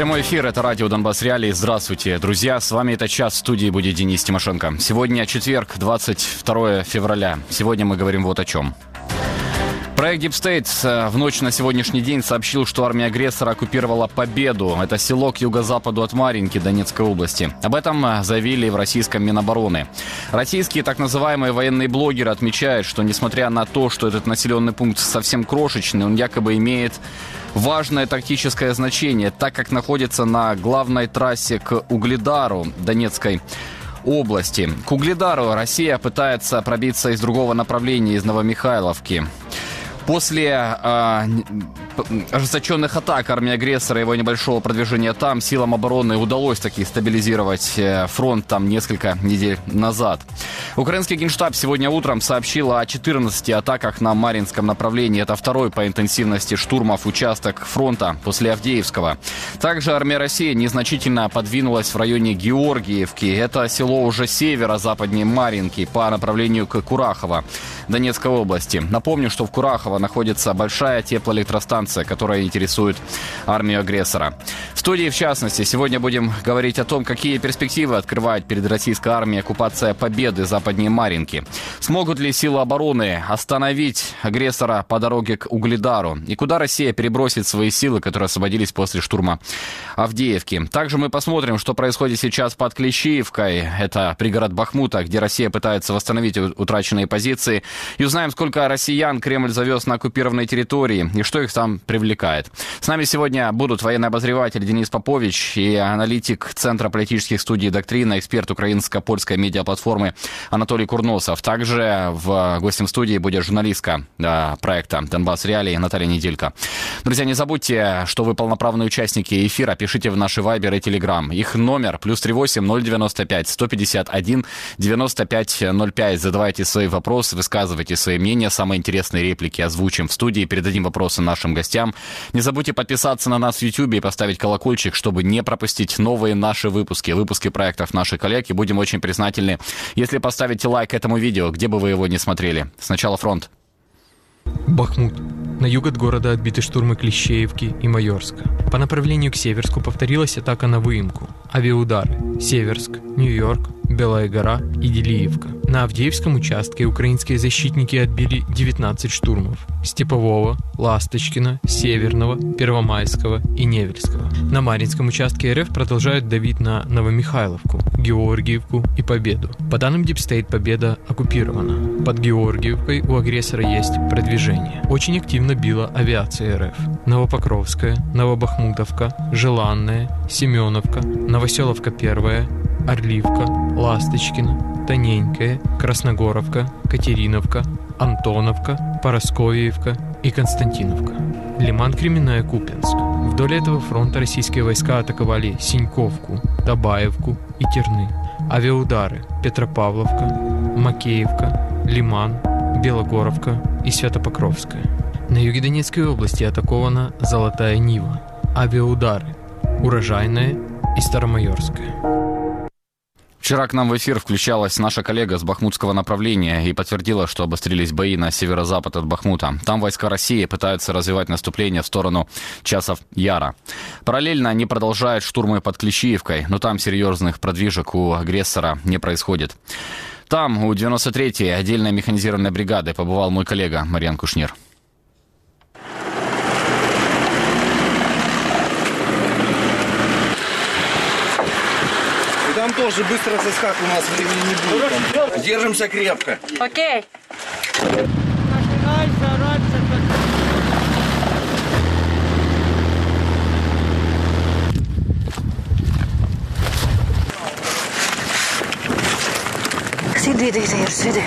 Прямой эфир, это радио Донбасс Реалии. Здравствуйте, друзья. С вами это час в студии будет Денис Тимошенко. Сегодня четверг, 22 февраля. Сегодня мы говорим вот о чем. Проект Deep State э, в ночь на сегодняшний день сообщил, что армия агрессора оккупировала Победу. Это село к юго-западу от Маринки Донецкой области. Об этом э, заявили в российском Минобороны. Российские так называемые военные блогеры отмечают, что несмотря на то, что этот населенный пункт совсем крошечный, он якобы имеет важное тактическое значение, так как находится на главной трассе к Угледару Донецкой области. К Угледару Россия пытается пробиться из другого направления, из Новомихайловки. После э, атак армии агрессора и его небольшого продвижения там силам обороны удалось таки стабилизировать э, фронт там несколько недель назад. Украинский генштаб сегодня утром сообщил о 14 атаках на Маринском направлении. Это второй по интенсивности штурмов участок фронта после Авдеевского. Также армия России незначительно подвинулась в районе Георгиевки. Это село уже северо-западнее Маринки по направлению к Курахово Донецкой области. Напомню, что в Курахово находится большая теплоэлектростанция, которая интересует армию агрессора. В студии, в частности, сегодня будем говорить о том, какие перспективы открывает перед российской армией оккупация Победы западнее Маринки. Смогут ли силы обороны остановить агрессора по дороге к Угледару? И куда Россия перебросит свои силы, которые освободились после штурма Авдеевки? Также мы посмотрим, что происходит сейчас под Клещиевкой. Это пригород Бахмута, где Россия пытается восстановить утраченные позиции. И узнаем, сколько россиян Кремль завез на оккупированной территории и что их там привлекает. С нами сегодня будут военный обозреватель Денис Попович и аналитик Центра политических студий доктрина, эксперт украинско-польской медиаплатформы Анатолий Курносов. Также в гостем студии будет журналистка проекта «Донбасс Реалии» Наталья Неделька. Друзья, не забудьте, что вы полноправные участники эфира. Пишите в наши Вайбер и Телеграм. Их номер плюс 38 095 151 95 05. Задавайте свои вопросы, высказывайте свои мнения, самые интересные реплики озвучим в студии, передадим вопросы нашим гостям. Не забудьте подписаться на нас в YouTube и поставить колокольчик, чтобы не пропустить новые наши выпуски, выпуски проектов наших коллег. И будем очень признательны, если поставите лайк этому видео, где бы вы его не смотрели. Сначала фронт. Бахмут. На юг от города отбиты штурмы Клещеевки и Майорска. По направлению к Северску повторилась атака на выемку. Авиаудары. Северск, Нью-Йорк, Белая гора и Делеевка. На Авдеевском участке украинские защитники отбили 19 штурмов. Степового, Ласточкина, Северного, Первомайского и Невельского. На Маринском участке РФ продолжают давить на Новомихайловку, Георгиевку и Победу. По данным DeepState, Победа оккупирована. Под Георгиевкой у агрессора есть продвижение. Очень активно била авиация РФ. Новопокровская, Новобахмутовка, Желанная, Семеновка, Новоселовка 1, Орливка, Ласточкина, Тоненькая, Красногоровка, Катериновка, Антоновка, Поросковьевка и Константиновка. Лиман Кременная Купинск. Вдоль этого фронта российские войска атаковали Синьковку, Табаевку и Терны. Авиаудары Петропавловка, Макеевка, Лиман, Белогоровка и Святопокровская. На юге Донецкой области атакована Золотая Нива. Авиаудары Урожайная и Старомайорская. Вчера к нам в эфир включалась наша коллега с бахмутского направления и подтвердила, что обострились бои на северо-запад от Бахмута. Там войска России пытаются развивать наступление в сторону часов Яра. Параллельно они продолжают штурмы под Клещиевкой, но там серьезных продвижек у агрессора не происходит. Там, у 93-й отдельной механизированной бригады, побывал мой коллега Марьян Кушнир. Там тоже быстро соскак у нас времени не будет. Держимся крепко. Окей. Сиди, сиди, сиди.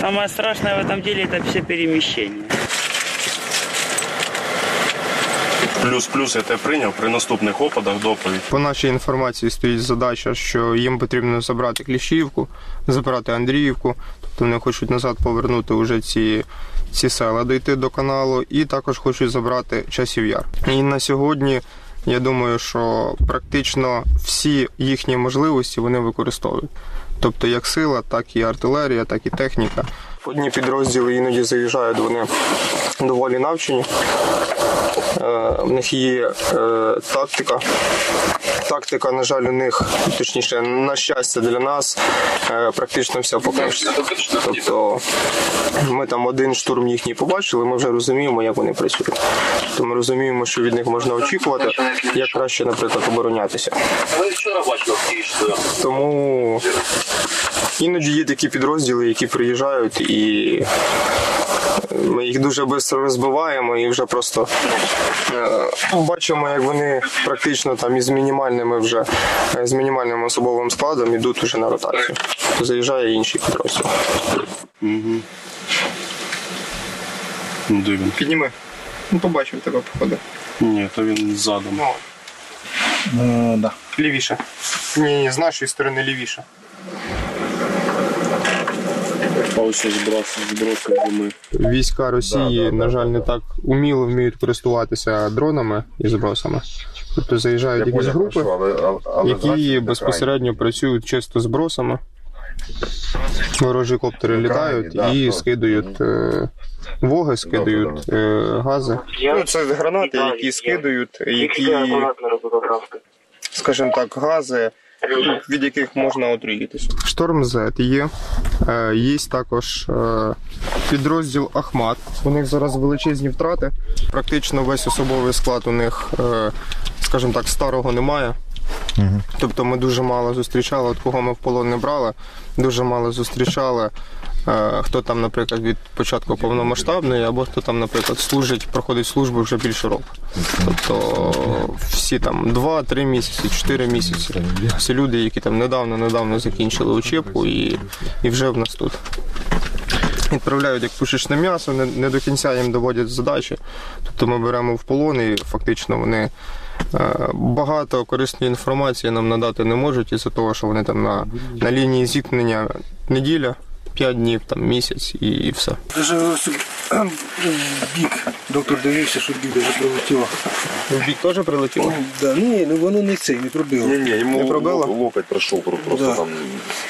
Самое страшное в этом деле это все перемещения. Плюс-плюс я те прийняв при наступних опадах доповідь. По нашій інформації стоїть задача, що їм потрібно забрати Кліщівку, забрати Андріївку, тобто вони хочуть назад повернути вже ці, ці села, дійти до каналу, і також хочуть забрати часів яр. І на сьогодні я думаю, що практично всі їхні можливості вони використовують. Тобто як сила, так і артилерія, так і техніка. Одні підрозділи іноді заїжджають, вони доволі навчені. Е, В них є е, тактика. Тактика, на жаль, у них, точніше, на щастя для нас, е, практично вся покращена. Тобто ми там один штурм їхній побачили, ми вже розуміємо, як вони працюють. Тобто ми розуміємо, що від них можна очікувати, як краще, наприклад, оборонятися. Тому іноді є такі підрозділи, які приїжджають і ми їх дуже швидко розбиваємо і вже просто е, бачимо, як вони практично там із мінімальними вже е, з мінімальним особовим складом йдуть уже на ротацію. Заїжджає інший підрозділ. Ну, де він? Підніми. Ну, побачив тебе, походу. Ні, то він задом. Ну, Лівіше. Ні, ні, з нашої сторони лівіше. Ось зброс, зброси ми. Війська Росії, на жаль, не так уміло вміють користуватися дронами і збросами. Тобто заїжджають якісь групи, які безпосередньо працюють чисто збросами. Ворожі коптери літають і скидують е, воги, скидують е, гази. Ну, це гранати, які скидують, які, скажімо так, гази, від яких можна отруїтися. Шторм Z є. Е, Є також е, підрозділ Ахмат. У них зараз величезні втрати. Практично весь особовий склад у них, е, скажімо так, старого немає. Тобто ми дуже мало зустрічали, от кого ми в полон не брали, дуже мало зустрічали. Хто там, наприклад, від початку повномасштабної, або хто там, наприклад, служить, проходить службу вже більше року. Тобто всі там 2-3 місяці, 4 місяці. Всі люди, які там недавно-недавно закінчили учебку і, і вже в нас тут. Відправляють як пушечне м'ясо, не, не до кінця їм доводять задачі. Тобто ми беремо в полон і фактично вони е, багато корисної інформації нам надати не можуть із-за того, що вони там на, на лінії зіткнення неділя, 5 днів, там місяць і, і все. Даже ось в бік доктор дивився, що бік вже прилетіло. В бік теж прилетіло? Да, ні, ну воно не цей, не пробило. Ні, йому Не пробило? локоть пройшов просто Да. там.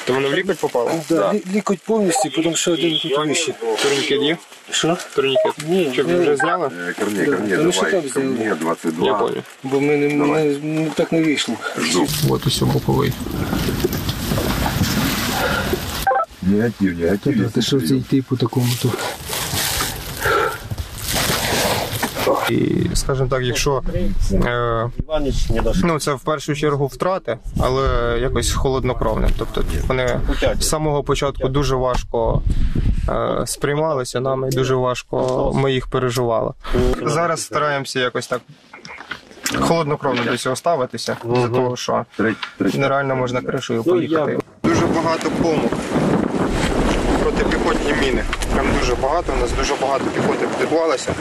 То воно в лікоть попало? Да, лі- Лікоть повністю, потім ще один тут вище. Турнікет є? Що? Турнікет. Ні, Щоб не- вже зняли? Е, Корней, Да. Корней, Та ну, що давай, там зробили? Корней, 22. Я понял. Бо ми не, не, не так не вийшло. От усьо боковий. Негатив, негатив. Ти що це йти по такому то? І, скажімо так, якщо е, ну, це в першу чергу втрати, але якось холоднокровне. Тобто вони з самого початку дуже важко е, сприймалися нами, дуже важко ми їх переживали. Зараз стараємося якось так холоднокровно до цього ставитися, з того, що нереально можна кришею поїхати. Дуже багато протипіхотні міни. Прям дуже багато. У нас дуже багато піхоти підірвалося.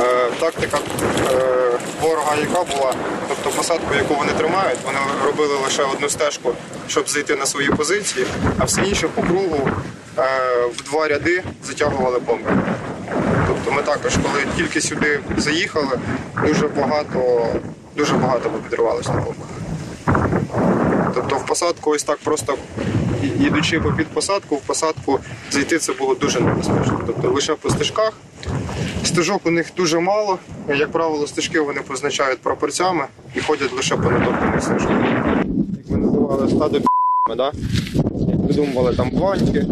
Е, тактика е, ворога, яка була, тобто посадку, яку вони тримають, вони робили лише одну стежку, щоб зайти на свої позиції, а все інше по кругу е, в два ряди затягували помпи. Тобто ми також, коли тільки сюди заїхали, дуже багато, дуже багато ми на помпах. Тобто в посадку ось так просто ідучи по під посадку, в посадку зайти це було дуже небезпечно. Тобто лише по стежках. Стежок у них дуже мало. Як правило, стежки вони позначають прапорцями і ходять лише по недовгому стежку. Як ми називали стадо да? придумували там гвантики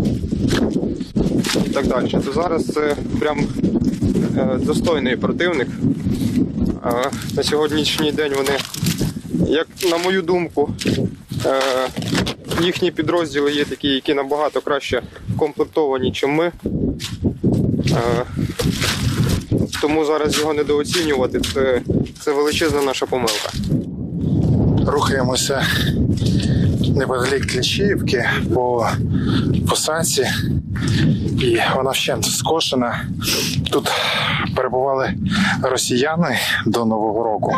і так далі. То зараз це прям е, достойний противник. На сьогоднішній день вони, як на мою думку, е, їхні підрозділи є такі, які набагато краще комплектовані, ніж ми. Е, Тому зараз його недооцінювати це, це величезна наша помилка. Рухаємося неподалік Кліщіївки по посадці, і вона вщент скошена. Тут перебували росіяни до Нового року.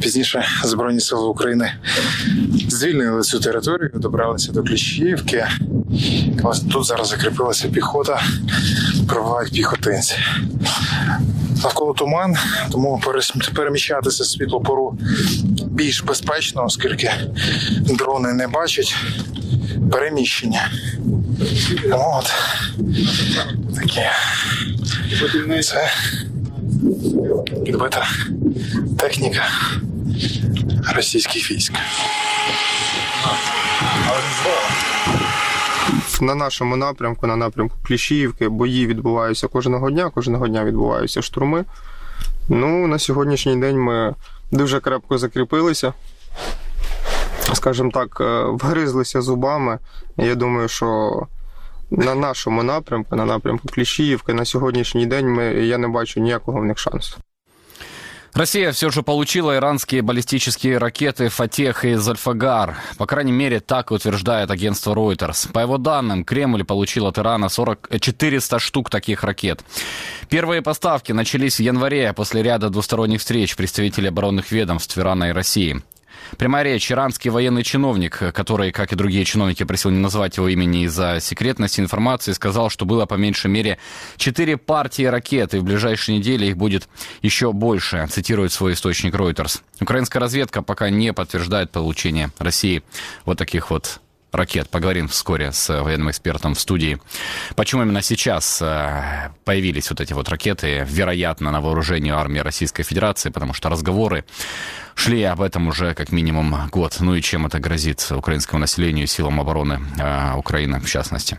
Пізніше Збройні Сили України звільнили цю територію, добралися до Кліщіївки. Ось тут зараз закріпилася піхота, пробувають піхотинці. Навколо туман, тому переміщатися з світлопору більш безпечно, оскільки дрони не бачать переміщення. От таке. Це підбита техніка російських військ. На нашому напрямку, на напрямку Кліщіївки, бої відбуваються кожного дня, кожного дня відбуваються штурми. Ну, на сьогоднішній день ми дуже крепко закріпилися. Скажімо так, е, вгризлися зубами. Я думаю, що на нашому напрямку, на напрямку Кліщіївки, на сьогоднішній день ми, я не бачу ніякого в них шансу. Россия все же получила иранские баллистические ракеты «Фатех» и «Зальфагар». По крайней мере, так утверждает агентство Reuters. По его данным, Кремль получил от Ирана 40, 400 штук таких ракет. Первые поставки начались в январе после ряда двусторонних встреч представителей оборонных ведомств Ирана и России. Прямая речь. Иранский военный чиновник, который, как и другие чиновники, просил не называть его имени из-за секретности информации, сказал, что было по меньшей мере четыре партии ракет, и в ближайшие недели их будет еще больше, цитирует свой источник Reuters. Украинская разведка пока не подтверждает получение России вот таких вот ракет. Поговорим вскоре с военным экспертом в студии. Почему именно сейчас э, появились вот эти вот ракеты, вероятно, на вооружении армии Российской Федерации, потому что разговоры шли об этом уже как минимум год. Ну и чем это грозит украинскому населению и силам обороны э, Украины в частности.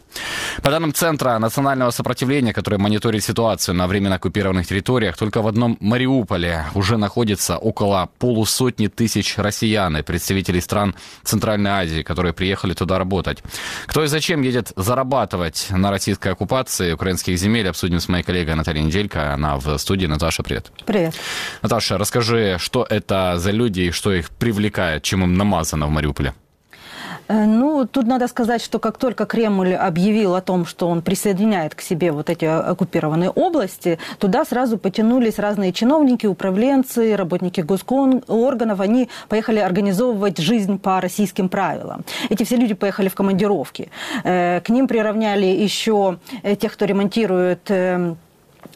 По данным Центра национального сопротивления, который мониторит ситуацию на временно оккупированных территориях, только в одном Мариуполе уже находится около полусотни тысяч россиян и представителей стран Центральной Азии, которые приехали туда работать. Кто и зачем едет зарабатывать на российской оккупации украинских земель, обсудим с моей коллегой Натальей Неделько. Она в студии. Наташа, привет. Привет. Наташа, расскажи, что это за люди и что их привлекает, чем им намазано в Мариуполе? Ну, тут надо сказать, что как только Кремль объявил о том, что он присоединяет к себе вот эти оккупированные области, туда сразу потянулись разные чиновники, управленцы, работники госкорганов. Они поехали организовывать жизнь по российским правилам. Эти все люди поехали в командировки. К ним приравняли еще тех, кто ремонтирует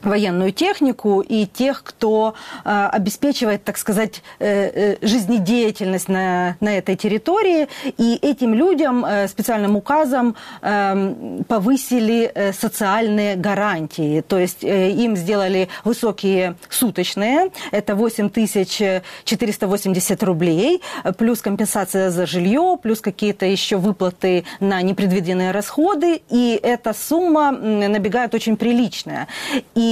военную технику и тех, кто э, обеспечивает, так сказать, э, э, жизнедеятельность на, на этой территории. И этим людям э, специальным указом э, повысили э, социальные гарантии. То есть э, им сделали высокие суточные, это 8 480 рублей, плюс компенсация за жилье, плюс какие-то еще выплаты на непредвиденные расходы. И эта сумма набегает очень приличная. И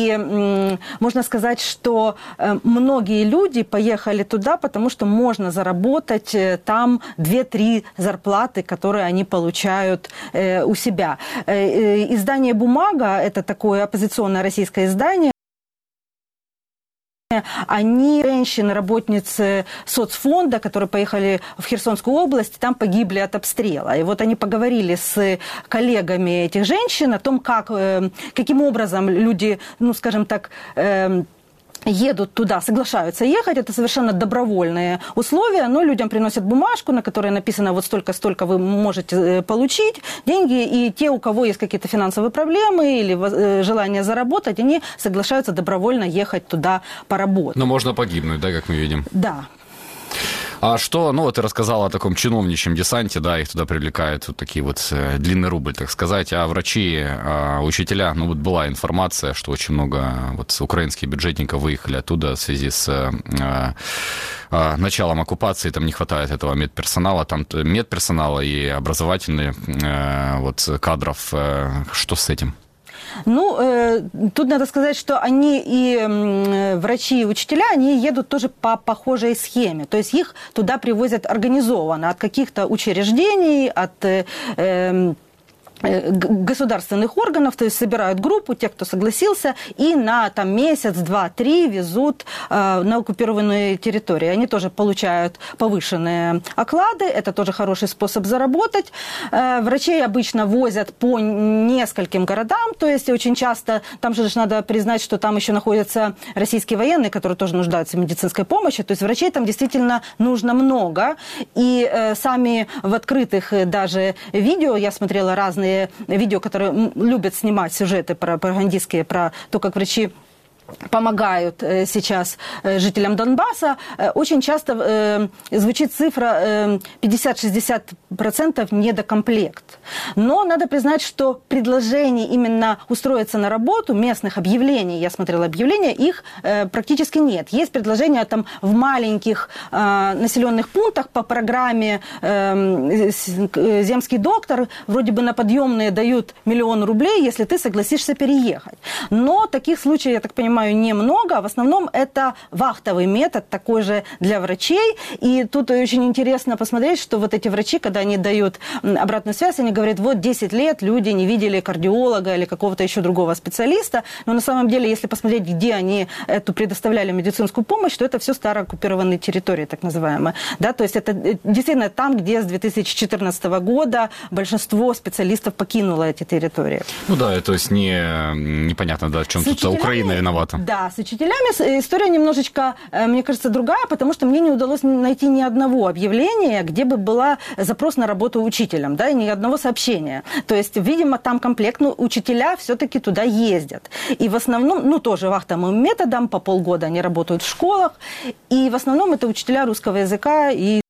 можно сказать, что э, многие люди поехали туда, потому что можно заработать э, там 2-3 зарплаты, которые они получают э, у себя. Издание «Бумага» – это такое оппозиционное российское издание, они, женщины, работницы соцфонда, которые поехали в Херсонскую область, там погибли от обстрела. И вот они поговорили с коллегами этих женщин о том, как, э, каким образом люди, ну, скажем так, э, едут туда, соглашаются ехать, это совершенно добровольные условия, но людям приносят бумажку, на которой написано вот столько-столько вы можете э, получить деньги, и те, у кого есть какие-то финансовые проблемы или э, желание заработать, они соглашаются добровольно ехать туда поработать. Но можно погибнуть, да, как мы видим? Да. А что, ну вот ты рассказал о таком чиновничьем десанте, да, их туда привлекают вот такие вот э, длинный рубль, так сказать, а врачи, а учителя, ну вот была информация, что очень много вот украинских бюджетников выехали оттуда в связи с а, а, началом оккупации, там не хватает этого медперсонала, там медперсонала и образовательных а, вот кадров, что с этим? Ну, э, тут надо сказать, что они и э, врачи, и учителя, они едут тоже по похожей схеме. То есть их туда привозят организованно от каких-то учреждений, от... Э, э, Э, государственных органов, то есть собирают группу, тех, кто согласился, и на там, месяц, два, три везут э, на оккупированные территории. Они тоже получают повышенные оклады, это тоже хороший способ заработать. Э, врачей обычно возят по нескольким городам, то есть очень часто, там же надо признать, что там еще находятся российские военные, которые тоже нуждаются в медицинской помощи, то есть врачей там действительно нужно много, и э, сами в открытых э, даже видео, я смотрела разные видео, которые любят снимать сюжеты пропагандистские про то, как врачи помогают э, сейчас э, жителям Донбасса, э, очень часто звучит цифра 50-60% недокомплект. Но надо признать, что предложений именно устроиться на работу, местных объявлений, я смотрела объявления, их практически нет. Есть предложения там в маленьких населенных пунктах по программе «Земский доктор», вроде бы на подъемные дают миллион рублей, если ты согласишься переехать. Но таких случаев, я так понимаю, немного. В основном это вахтовый метод, такой же для врачей. И тут очень интересно посмотреть, что вот эти врачи, когда они дают обратную связь, они говорят, вот 10 лет люди не видели кардиолога или какого-то еще другого специалиста. Но на самом деле, если посмотреть, где они эту предоставляли медицинскую помощь, то это все старооккупированные территории, так называемые. Да, то есть это э, действительно там, где с 2014 года большинство специалистов покинуло эти территории. Ну да, то есть не, непонятно, да, в чем тут Украина виновата. Да, с учителями история немножечко, э, мне кажется, другая, потому что мне не удалось найти ни одного объявления, где бы была запрос на работу учителем, да, и ни одного сообщения. То есть, видимо, там комплект, ну, учителя все-таки туда ездят. И в основном, ну, тоже вахтовым методом, по полгода они работают в школах, и в основном это учителя русского языка и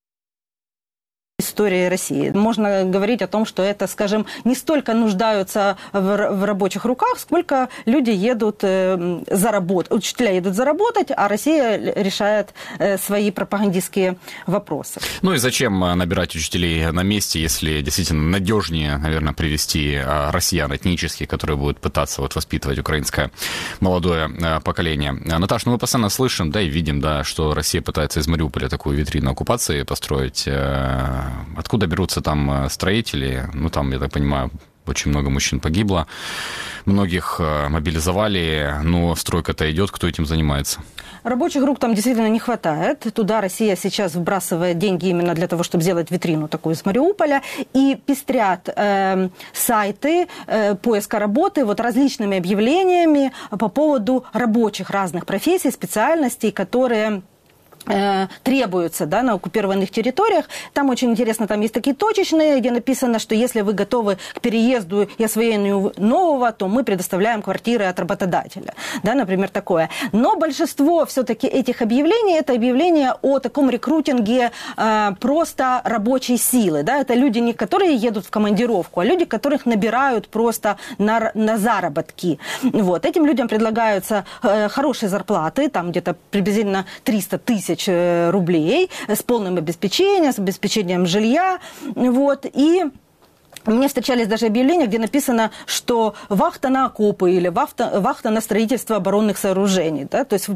истории России. Можно говорить о том, что это, скажем, не столько нуждаются в, в рабочих руках, сколько люди едут э, заработать, учителя едут заработать, а Россия решает э, свои пропагандистские вопросы. Ну и зачем э, набирать учителей на месте, если действительно надежнее, наверное, привести э, россиян этнических, которые будут пытаться вот воспитывать украинское молодое э, поколение. Наташа, ну мы постоянно слышим, да, и видим, да, что Россия пытается из Мариуполя такую витрину оккупации построить Откуда берутся там э, строители? Ну, там, я так понимаю, очень много мужчин погибло, многих э, мобилизовали, но стройка-то идет, кто этим занимается? Рабочих рук там действительно не хватает. Туда Россия сейчас вбрасывает деньги именно для того, чтобы сделать витрину такую из Мариуполя. И пестрят э, сайты э, поиска работы вот различными объявлениями по поводу рабочих разных профессий, специальностей, которые требуются да, на оккупированных территориях. Там очень интересно, там есть такие точечные, где написано, что если вы готовы к переезду и освоению нового, то мы предоставляем квартиры от работодателя. Да, например, такое. Но большинство все-таки этих объявлений, это объявления о таком рекрутинге э, просто рабочей силы. Да? Это люди, не которые едут в командировку, а люди, которых набирают просто на, на заработки. Вот. Этим людям предлагаются э, хорошие зарплаты, там где-то приблизительно 300 тысяч тысяч э, рублей с полным обеспечением, с обеспечением жилья. Вот, и мне встречались даже объявления, где написано, что вахта на окопы или вахта, вахта на строительство оборонных сооружений, да, то есть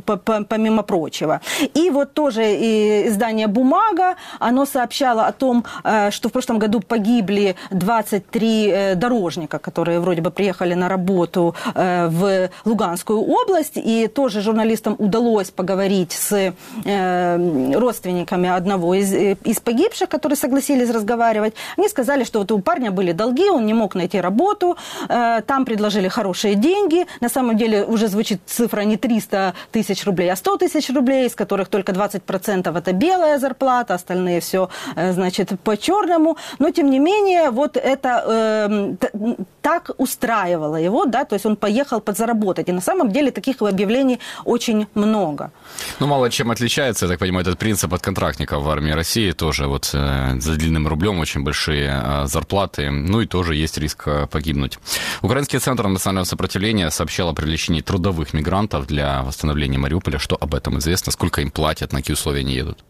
помимо прочего. И вот тоже и издание «Бумага», оно сообщало о том, э, что в прошлом году погибли 23 э, дорожника, которые вроде бы приехали на работу э, в Луганскую область, и тоже журналистам удалось поговорить с родственниками одного из, из погибших, которые согласились разговаривать. Они сказали, что вот у парня были долги, он не мог найти работу, э, там предложили хорошие деньги. На самом деле уже звучит цифра не 300 тысяч рублей, а 100 тысяч рублей, из которых только 20% это белая зарплата, остальные все, э, значит, по-черному. Но, тем не менее, вот это э, так устраивало его, да, то есть он поехал подзаработать. И на самом деле таких объявлений очень много. Ну, мало чем отличается, я так понимаю, этот принцип от контрактников в армии России тоже. Вот э, за длинным рублем очень большие э, зарплаты, ну и тоже есть риск э, погибнуть. Украинский центр национального сопротивления сообщал о привлечении трудовых мигрантов для восстановления Мариуполя. Что об этом известно? Сколько им платят, на какие условия они едут?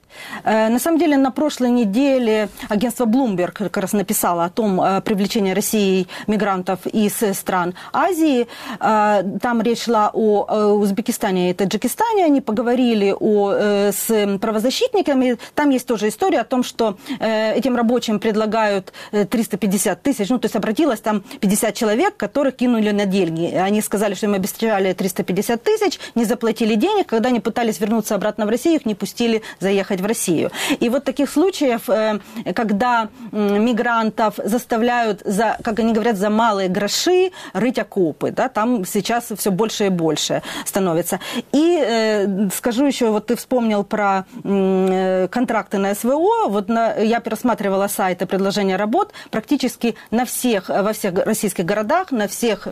Э, на самом деле, на прошлой неделе агентство Bloomberg как раз написало о том э, привлечении России мигрантов из стран Азии. Там речь шла о Узбекистане и Таджикистане. Они поговорили о, с правозащитниками. Там есть тоже история о том, что этим рабочим предлагают 350 тысяч. Ну, то есть обратилось там 50 человек, которых кинули на деньги. Они сказали, что им обещали 350 тысяч, не заплатили денег. Когда они пытались вернуться обратно в Россию, их не пустили заехать в Россию. И вот таких случаев, э, когда мигрантов заставляют, за, как они говорят, за малые гроши рыть окопы, да, там сейчас все больше и больше становится. И э, скажу еще, вот ты вспомнил про э, контракты на СВО, вот на, я пересматривала сайты предложения работ, практически на всех, во всех российских городах, на всех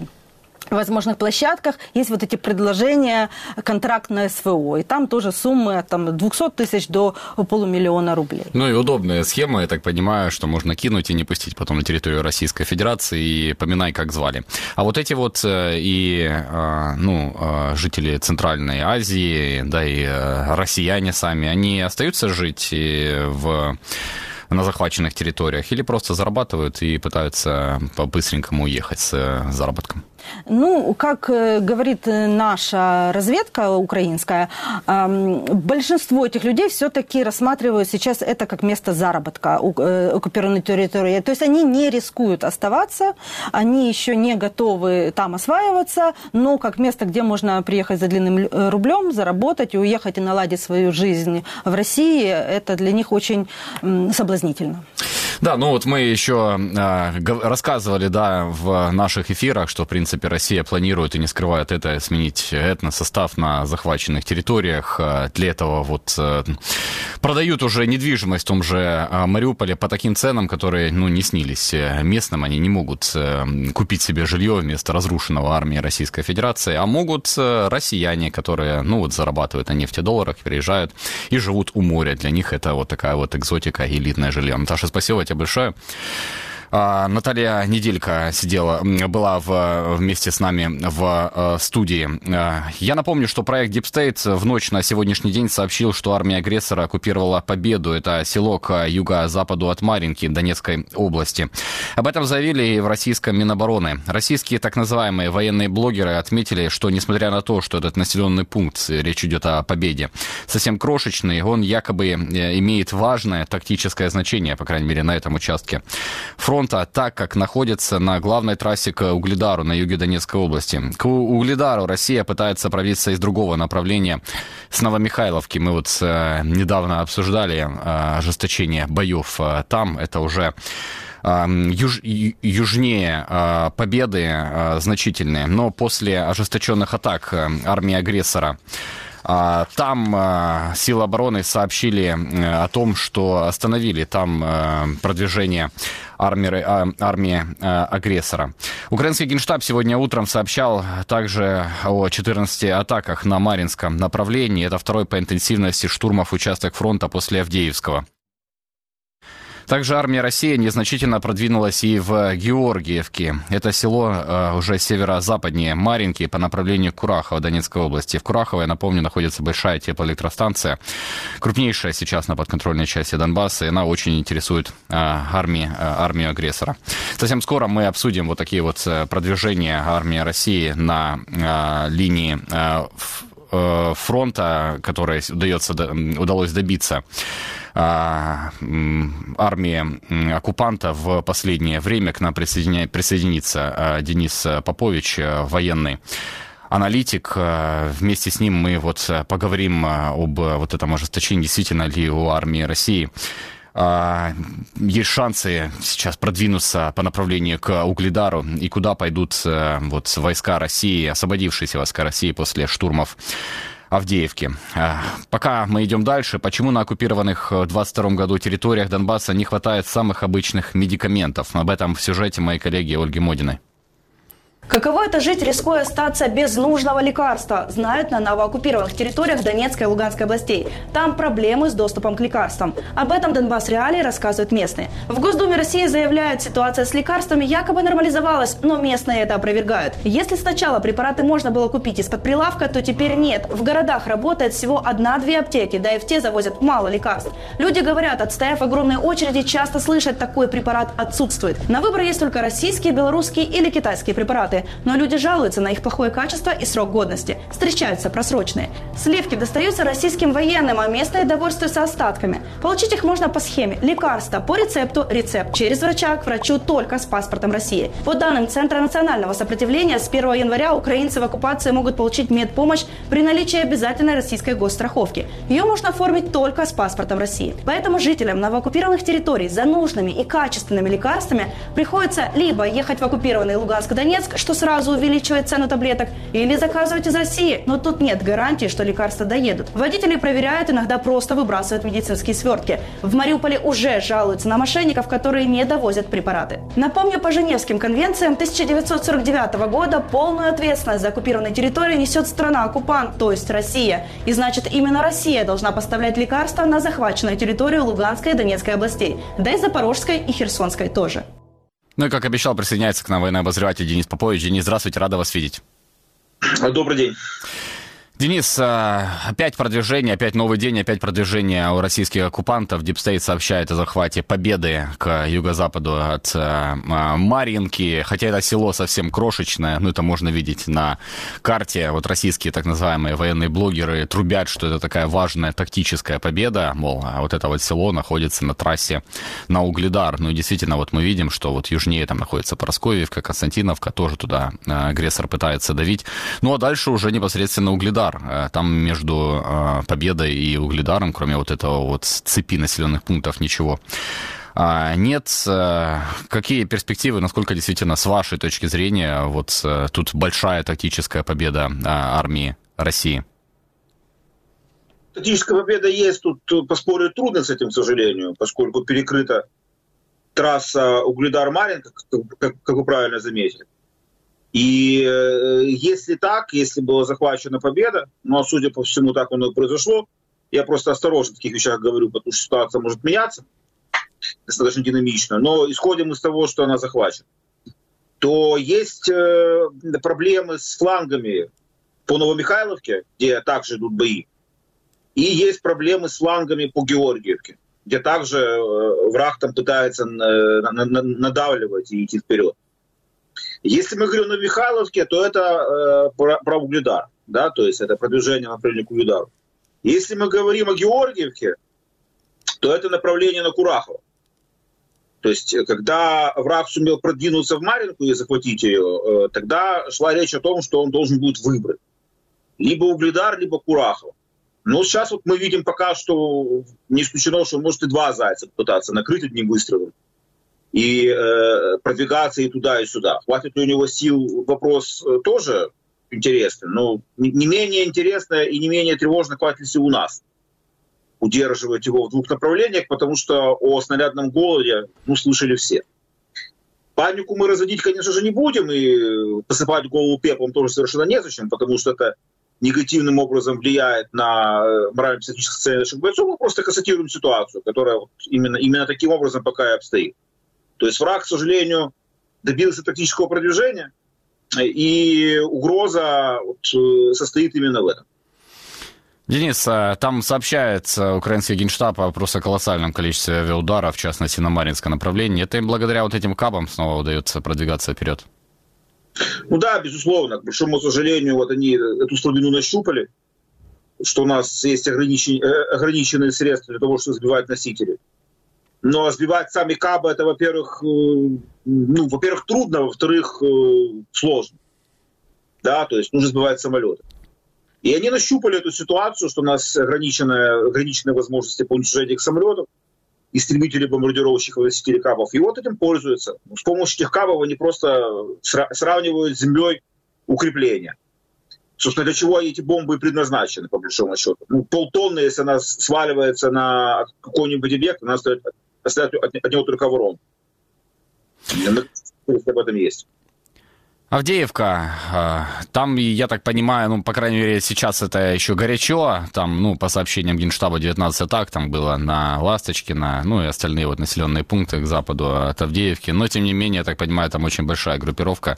возможных площадках есть вот эти предложения контракт на СВО. И там тоже суммы от там, 200 тысяч до полумиллиона рублей. Ну и удобная схема, я так понимаю, что можно кинуть и не пустить потом на территорию Российской Федерации и поминай, как звали. А вот эти вот э, и э, ну, э, жители Центральной Азии, да и россияне сами, они остаются жить в на захваченных территориях или просто зарабатывают и пытаются по-быстренькому уехать с заработком? Ну, как э, говорит наша разведка украинская, большинство этих людей все-таки рассматривают сейчас это как место заработка э, оккупированной территории. То есть они не рискуют оставаться, они еще не готовы там осваиваться, но как место, где можно приехать за длинным э, рублем, заработать и уехать и наладить свою жизнь в России, это для них очень соблазнительно. Да, ну вот мы еще э, рассказывали, да, в наших эфирах, что, в принципе, Россия планирует и не скрывает это, сменить этносостав на захваченных территориях. А, для этого вот э, продают уже недвижимость в том же э, Мариуполе по таким ценам, которые, ну, не снились э, местным. Они не могут э, купить себе жилье вместо разрушенного армии Российской Федерации, а могут э, россияне, которые, ну, вот зарабатывают на нефтедолларах, приезжают и живут у моря. Для них это вот такая вот экзотика, элитное жилье. Наташа, спасибо тебе большое. А, Наталья Неделька сидела, была в, вместе с нами в э, студии. А, я напомню, что проект Deep State в ночь на сегодняшний день сообщил, что армия агрессора оккупировала Победу. Это село к юго-западу от Маринки, Донецкой области. Об этом заявили и в российском Минобороны. Российские так называемые военные блогеры отметили, что несмотря на то, что этот населенный пункт, речь идет о Победе, совсем крошечный, он якобы э, имеет важное тактическое значение, по крайней мере, на этом участке фронта фронта, так как находится на главной трассе к Угледару на юге Донецкой области. К Угледару Россия пытается пробиться из другого направления с Новомихайловки. Мы вот э, недавно обсуждали э, ожесточение боев э, там. Это уже юж, южнее победы значительные, но после ожесточенных атак армии агрессора там силы обороны сообщили о том, что остановили там продвижение армии, армии агрессора. Украинский генштаб сегодня утром сообщал также о 14 атаках на Маринском направлении. Это второй по интенсивности штурмов участок фронта после Авдеевского. Также армия России незначительно продвинулась и в Георгиевке. Это село э, уже северо-западнее Маринки по направлению Курахова Донецкой области. В Курахово, я напомню, находится большая теплоэлектростанция, крупнейшая сейчас на подконтрольной части Донбасса, и она очень интересует э, армии, э, армию агрессора. Совсем скоро мы обсудим вот такие вот продвижения армии России на линии фронта, которое удается, удалось добиться а, армии оккупанта в последнее время. К нам присоединя... присоединится а, Денис Попович, а, военный аналитик. Вместе с ним мы вот поговорим об вот этом ожесточении, действительно ли у армии России есть шансы сейчас продвинуться по направлению к Угледару и куда пойдут вот войска России, освободившиеся войска России после штурмов Авдеевки. А, пока мы идем дальше, почему на оккупированных в 22 году территориях Донбасса не хватает самых обычных медикаментов? Об этом в сюжете моей коллеги Ольги Модиной. Каково это жить, рискуя остаться без нужного лекарства, знают на новооккупированных территориях Донецкой и Луганской областей. Там проблемы с доступом к лекарствам. Об этом Донбасс Реалии рассказывают местные. В Госдуме России заявляют, ситуация с лекарствами якобы нормализовалась, но местные это опровергают. Если сначала препараты можно было купить из-под прилавка, то теперь нет. В городах работает всего одна-две аптеки, да и в те завозят мало лекарств. Люди говорят, отстояв огромные очереди, часто слышат, такой препарат отсутствует. На выбор есть только российские, белорусские или китайские препараты препараты, но люди жалуются на их плохое качество и срок годности. Встречаются просроченные. Сливки достаются российским военным, а местные довольствуются остатками. Получить их можно по схеме лекарства по рецепту, рецепт через врача к врачу только с паспортом России. По данным Центра национального сопротивления, с 1 января украинцы в оккупации могут получить медпомощь при наличии обязательной российской госстраховки. Ее можно оформить только с паспортом России. Поэтому жителям новооккупированных территорий за нужными и качественными лекарствами приходится либо ехать в оккупированный Луганск-Донецк, что сразу увеличивает цену таблеток, или заказывать из России, но тут нет гарантии, что лекарства доедут. Водители проверяют, иногда просто выбрасывают медицинские свертки. В Мариуполе уже жалуются на мошенников, которые не довозят препараты. Напомню, по Женевским конвенциям 1949 года полную ответственность за оккупированные территории несет страна-оккупант, то есть Россия. И значит, именно Россия должна поставлять лекарства на захваченную территорию Луганской и Донецкой областей, да и Запорожской и Херсонской тоже. Ну и, как обещал, присоединяется к нам военный обозреватель Денис Попович. Денис, здравствуйте, рада вас видеть. Добрый день. Денис, а, опять продвижение, опять новый день, опять продвижение у российских оккупантов. DeepState сообщает о захвате Победы к юго-западу от а, а, Марьинки, хотя это село совсем крошечное, ну это можно видеть на карте. Вот российские так называемые военные блогеры трубят, что это такая важная тактическая победа, мол, а вот это вот село находится на трассе на Угледар. Ну и действительно, вот мы видим, что вот южнее там находится Поросковьевка, Константиновка, тоже туда агрессор пытается давить. Ну а дальше уже непосредственно Угледар Угледар. Э, там между э, Победой и Угледаром, кроме вот этого вот цепи населенных пунктов, ничего а, нет. Э, какие перспективы, насколько действительно, с вашей точки зрения, вот тут большая тактическая победа армии России? Тактическая победа есть, тут поспорить трудно с этим, к сожалению, поскольку перекрыта трасса Угледар-Маринка, как, как вы правильно заметили. И э, если так, если была захвачена победа, ну а судя по всему так оно и произошло, я просто осторожно в таких вещах говорю, потому что ситуация может меняться достаточно динамично, но исходим из того, что она захвачена, то есть э, проблемы с флангами по Новомихайловке, где также идут бои, и есть проблемы с флангами по Георгиевке, где также э, враг там пытается надавливать и идти вперед. Если мы говорим на Михайловке, то это э, про, Угледар, да, то есть это продвижение направления к Угледару. Если мы говорим о Георгиевке, то это направление на Курахово. То есть, э, когда враг сумел продвинуться в Маринку и захватить ее, э, тогда шла речь о том, что он должен будет выбрать. Либо Угледар, либо Курахово. Но сейчас вот мы видим пока, что не исключено, что может и два зайца пытаться накрыть одним выстрелом и э, продвигаться и туда, и сюда. Хватит ли у него сил, вопрос э, тоже интересный, но не менее интересно и не менее тревожно, хватит ли сил у нас удерживать его в двух направлениях, потому что о снарядном голоде ну, слышали все. Панику мы разводить, конечно же, не будем, и посыпать голову пеплом тоже совершенно незачем, потому что это негативным образом влияет на э, морально-психическое состояние наших бойцов. Мы просто констатируем ситуацию, которая вот именно, именно таким образом пока и обстоит. То есть враг, к сожалению, добился тактического продвижения, и угроза вот, состоит именно в этом. Денис, а, там сообщается украинский генштаб о просто колоссальном количестве авиаударов, в частности на Маринское направление. Это им благодаря вот этим кабам снова удается продвигаться вперед? Ну да, безусловно. К большому сожалению, вот они эту слабину нащупали, что у нас есть э, ограниченные средства для того, чтобы сбивать носители. Но сбивать сами кабы, это, во-первых, э, ну, во-первых, трудно, во-вторых, э, сложно. Да, то есть нужно сбивать самолеты. И они нащупали эту ситуацию, что у нас ограниченные, ограниченные возможности по уничтожению этих самолетов, истребителей, бомбардировщиков, носителей кабов. И вот этим пользуются. С помощью этих кабов они просто сравнивают с землей укрепления. Собственно, для чего эти бомбы предназначены, по большому счету. Ну, полтонны, если она сваливается на какой-нибудь объект, она остается остается от, от него только ворон. Об этом есть. Авдеевка, а, там, я так понимаю, ну, по крайней мере, сейчас это еще горячо, там, ну, по сообщениям Генштаба 19 атак, там было на Ласточкино, ну, и остальные вот населенные пункты к западу от Авдеевки, но, тем не менее, я так понимаю, там очень большая группировка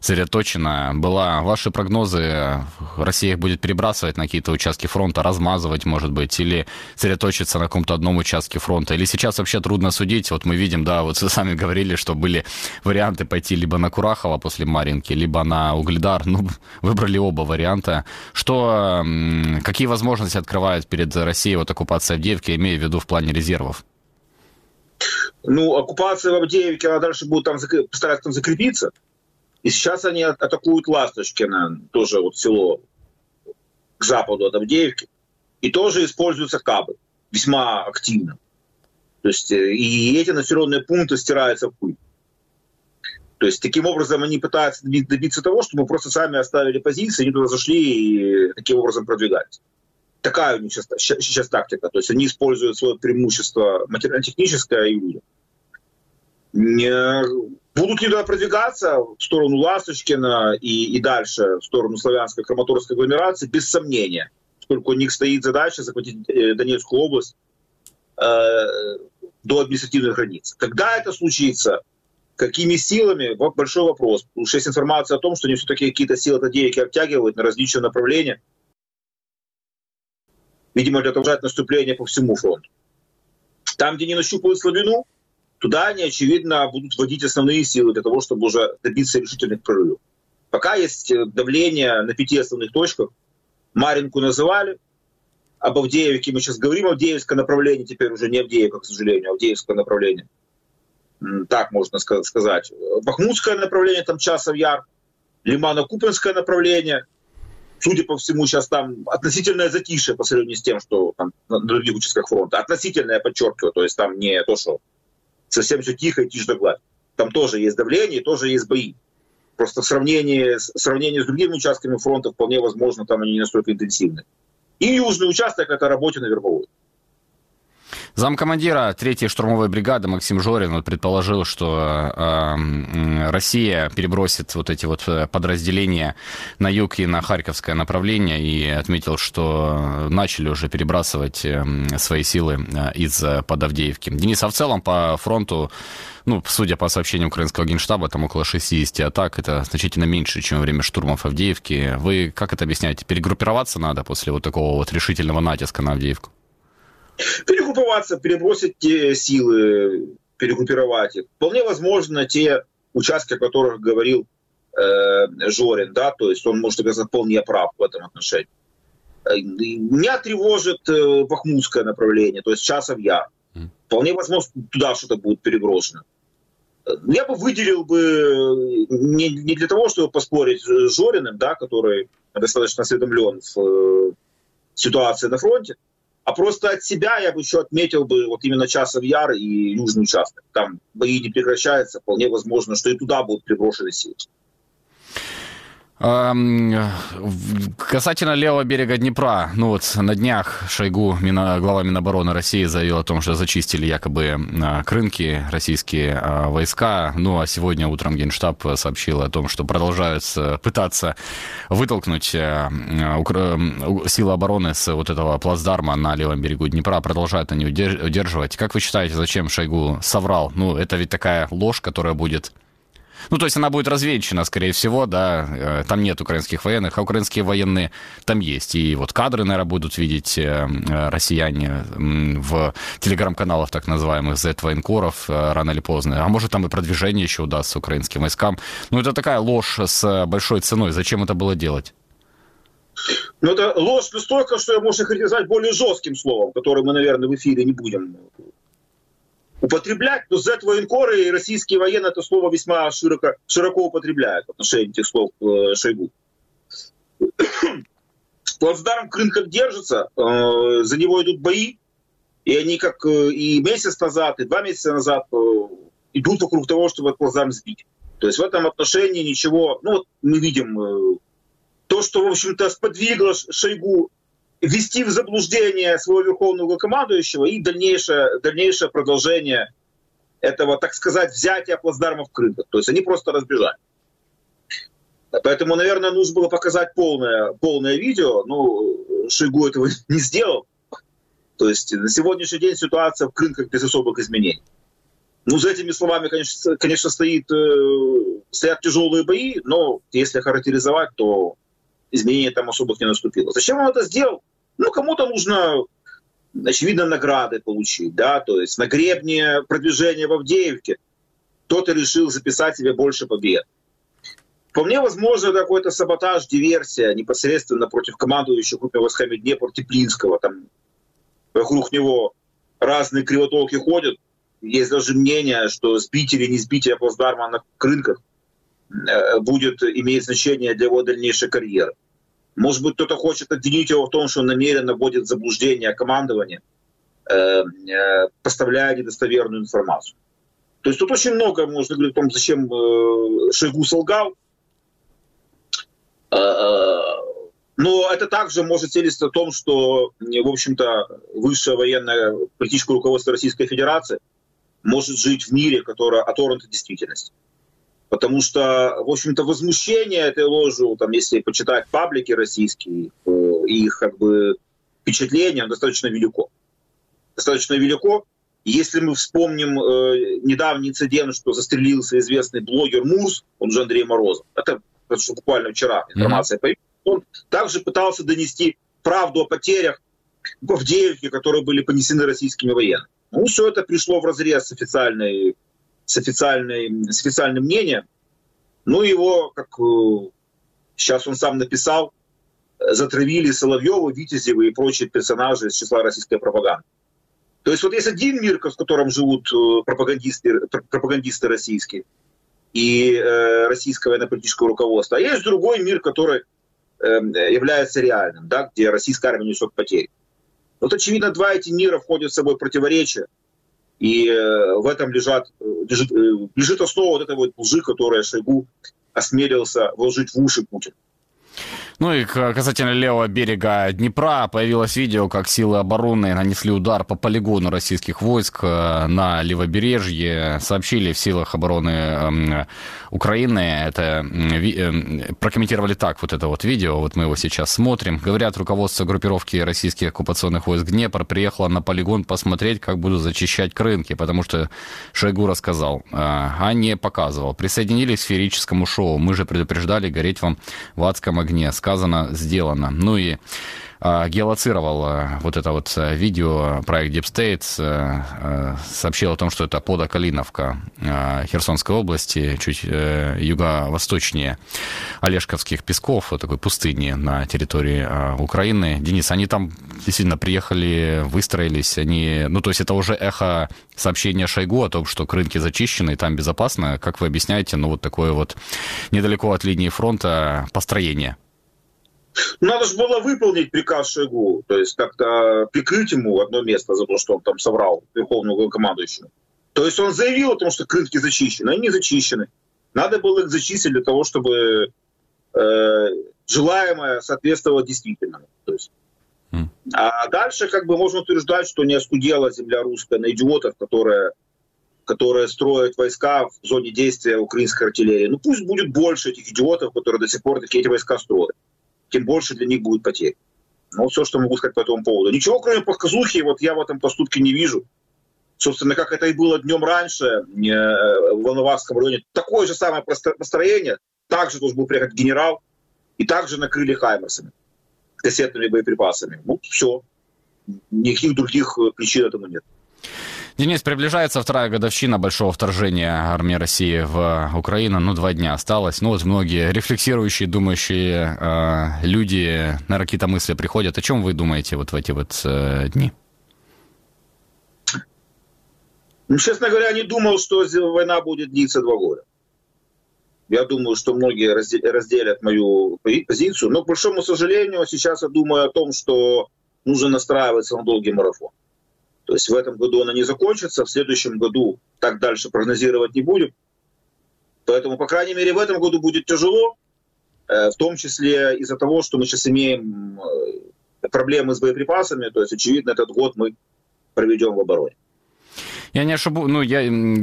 сосредоточена была. Ваши прогнозы, Россия их будет перебрасывать на какие-то участки фронта, размазывать, может быть, или сосредоточиться на каком-то одном участке фронта, или сейчас вообще трудно судить, вот мы видим, да, вот вы сами говорили, что были варианты пойти либо на Курахово после Марии, Маринке, либо на Угледар. Ну, выбрали оба варианта. Что, какие возможности открывает перед Россией вот оккупация Авдеевки, имея в виду в плане резервов? Ну, оккупация в Авдеевке, она дальше будет там постараться там закрепиться. И сейчас они атакуют Ласточкино, тоже вот село к западу от Авдеевки. И тоже используются кабы весьма активно. То есть э, и эти населенные пункты стираются в пыль. То есть таким образом они пытаются добиться того, чтобы просто сами оставили позиции, они туда зашли и таким образом продвигались. Такая у них сейчас, сейчас тактика. То есть они используют свое преимущество материально-техническое и. Не, будут ли туда продвигаться в сторону Ласточкина и, и дальше в сторону славянской краматорской агломерации, без сомнения, поскольку у них стоит задача захватить э, Донецкую область э, до административных границ. Когда это случится, какими силами, большой вопрос. Потому есть информация о том, что они все-таки какие-то силы Тадеевки обтягивают на различные направления, видимо, для того, чтобы наступление по всему фронту. Там, где не нащупывают слабину, туда они, очевидно, будут вводить основные силы для того, чтобы уже добиться решительных прорывов. Пока есть э, давление на пяти основных точках. Маринку называли, об Авдеевке мы сейчас говорим, Авдеевское направление, теперь уже не Авдеевка, к сожалению, а Авдеевское направление. Так можно сказать. Бахмутское направление, там Часов Яр, Лимано-Купинское направление. Судя по всему, сейчас там относительное затишье по сравнению с тем, что там на других участках фронта. Относительное, подчеркиваю, то есть там не то, что совсем все тихо и тишь да гладь. Там тоже есть давление, тоже есть бои. Просто в сравнении, в сравнении с другими участками фронта вполне возможно, там они не настолько интенсивны. И южный участок – это работа на верховой. Замкомандира 3-й штурмовой бригады Максим Жорин вот предположил, что э, Россия перебросит вот эти вот э, подразделения на юг и на Харьковское направление и отметил, что начали уже перебрасывать э, свои силы э, из под Авдеевки. Денис, а в целом по фронту ну, судя по сообщениям украинского генштаба, там около 60 атак, это значительно меньше, чем во время штурмов Авдеевки. Вы как это объясняете? Перегруппироваться надо после вот такого вот решительного натиска на Авдеевку? Перегруппироваться, перебросить те силы, перегруппировать их. Вполне возможно, те участки, о которых говорил э, Жорин, да, то есть он может оказаться вполне прав в этом отношении. Э, меня тревожит э, Бахмутское направление, то есть Часов Яр. Вполне возможно, туда что-то будет переброшено. Э, я бы выделил бы не, не для того, чтобы поспорить с Жориным, да, который достаточно осведомлен в ситуации на фронте, а просто от себя я бы еще отметил бы вот именно Часов Яр и Южный участок. Там бои не прекращаются, вполне возможно, что и туда будут приброшены силы. Касательно левого берега Днепра, ну вот на днях Шойгу, глава Минобороны России, заявил о том, что зачистили якобы а, крынки российские а, войска. Ну а сегодня утром Генштаб сообщил о том, что продолжают пытаться вытолкнуть а, силы обороны с вот этого плацдарма на левом берегу Днепра. Продолжают они удерживать. Как вы считаете, зачем Шойгу соврал? Ну это ведь такая ложь, которая будет ну, то есть она будет развенчана, скорее всего, да, э, там нет украинских военных, а украинские военные там есть. И вот кадры, наверное, будут видеть э, э, россияне в телеграм-каналах так называемых Z-военкоров рано или поздно. А может, там и продвижение еще удастся украинским войскам. Ну, это такая ложь с большой ценой. Зачем это было делать? Ну, это ложь настолько, что я можно характеризовать более жестким словом, которое мы, наверное, в эфире не будем употреблять, но Z-военкоры и российские военные это слово весьма широко, широко употребляют в отношении этих слов э, Шойгу. Плацдарм Крым как держится, э, за него идут бои, и они как э, и месяц назад, и два месяца назад э, идут вокруг того, чтобы этот плацдарм сбить. То есть в этом отношении ничего, ну вот мы видим э, то, что, в общем-то, сподвигло Шойгу ввести в заблуждение своего верховного командующего и дальнейшее, дальнейшее продолжение этого, так сказать, взятия плацдармов Крыма. То есть они просто разбежали. Поэтому, наверное, нужно было показать полное, полное видео, но Шойгу этого не сделал. То есть на сегодняшний день ситуация в Крынках без особых изменений. Ну, за этими словами, конечно, конечно стоит, э, стоят тяжелые бои, но если характеризовать, то изменений там особых не наступило. Зачем он это сделал? Ну, кому-то нужно, очевидно, награды получить, да, то есть на гребне продвижения в Авдеевке кто-то решил записать себе больше побед. Вполне возможно, какой-то саботаж, диверсия непосредственно против командующего крупными войсками Днепр Теплинского. Там вокруг него разные кривотолки ходят. Есть даже мнение, что сбить или не сбить плацдарма на рынках э, будет иметь значение для его дальнейшей карьеры. Может быть, кто-то хочет обвинить его в том, что он намеренно вводит заблуждение командования, э, э, поставляя недостоверную информацию. То есть тут очень много можно говорить о том, зачем э, Шойгу солгал. Э, э, но это также может свидетельствовать о том, что, в общем-то, высшее военное политическое руководство Российской Федерации может жить в мире, которое оторвано от действительности. Потому что, в общем-то, возмущение этой ложью, там, если почитать паблики российские, их как бы впечатление достаточно велико. Достаточно велико. Если мы вспомним э, недавний инцидент, что застрелился известный блогер Мурс, он же Андрей Морозов, это, это что буквально вчера информация mm-hmm. появилась, он также пытался донести правду о потерях в Авдеевке, которые были понесены российскими военными. Ну, все это пришло в разрез с, официальной, с, официальной, с официальным мнением. Ну, его, как э, сейчас он сам написал, затравили Соловьева, Витязева и прочие персонажи из числа российской пропаганды. То есть вот есть один мир, в котором живут э, пропагандисты, пропагандисты российские и э, российское военно-политическое руководство, а есть другой мир, который э, является реальным, да, где российская армия несет потери. Вот, очевидно, два эти мира входят в собой противоречия, и э, в этом лежат, э, лежит, э, лежит основа вот этой вот лжи, которую Шойгу осмелился вложить в уши Путина. Ну и касательно левого берега Днепра появилось видео, как силы обороны нанесли удар по полигону российских войск э, на левобережье. Сообщили в силах обороны эм, Украины. Это эм, прокомментировали так вот это вот видео. Вот мы его сейчас смотрим. Говорят, руководство группировки российских оккупационных войск Днепр приехало на полигон посмотреть, как будут зачищать крынки, потому что Шойгу рассказал, э, а не показывал. Присоединились к сферическому шоу. Мы же предупреждали гореть вам в адском огне сказано, сделано. Ну и а, геолоцировал а, вот это вот а, видео проект Deep State, сообщил о том, что это пода Калиновка Херсонской области, чуть э, юго-восточнее Олешковских песков, вот такой пустыни на территории Украины. Денис, они там действительно приехали, выстроились, они, ну то есть это уже эхо сообщения Шойгу о том, что рынки зачищены и там безопасно. Как вы объясняете, ну вот такое вот недалеко от линии фронта построение? Надо же было выполнить приказ Шойгу, то есть как-то прикрыть ему одно место за то, что он там соврал верховному командующему. То есть он заявил о том, что крынки зачищены, они не зачищены. Надо было их зачистить для того, чтобы э, желаемое соответствовало действительному. То есть, mm. А дальше как бы можно утверждать, что не оскудела земля русская на идиотов, которые, которые строят войска в зоне действия украинской артиллерии. Ну пусть будет больше этих идиотов, которые до сих пор такие эти войска строят тем больше для них будет потерь. Ну, все, что могу сказать по этому поводу. Ничего, кроме показухи, вот я в этом поступке не вижу. Собственно, как это и было днем раньше э, в Волноварском районе. Такое же самое построение. Также должен был приехать генерал. И также накрыли хаймерсами, кассетными боеприпасами. Ну, все. Никаких других э, причин этому нет. Денис, приближается вторая годовщина большого вторжения армии России в Украину. Ну, два дня осталось. Ну, вот многие рефлексирующие, думающие э, люди на какие-то мысли приходят. О чем вы думаете вот в эти вот э, дни? Ну, честно говоря, не думал, что война будет длиться два года. Я думаю, что многие разделят мою позицию. Но, к большому сожалению, сейчас я думаю о том, что нужно настраиваться на долгий марафон. То есть в этом году она не закончится, в следующем году так дальше прогнозировать не будем. Поэтому, по крайней мере, в этом году будет тяжело, э, в том числе из-за того, что мы сейчас имеем э, проблемы с боеприпасами. То есть, очевидно, этот год мы проведем в обороне. Я не ошибу, ну, я,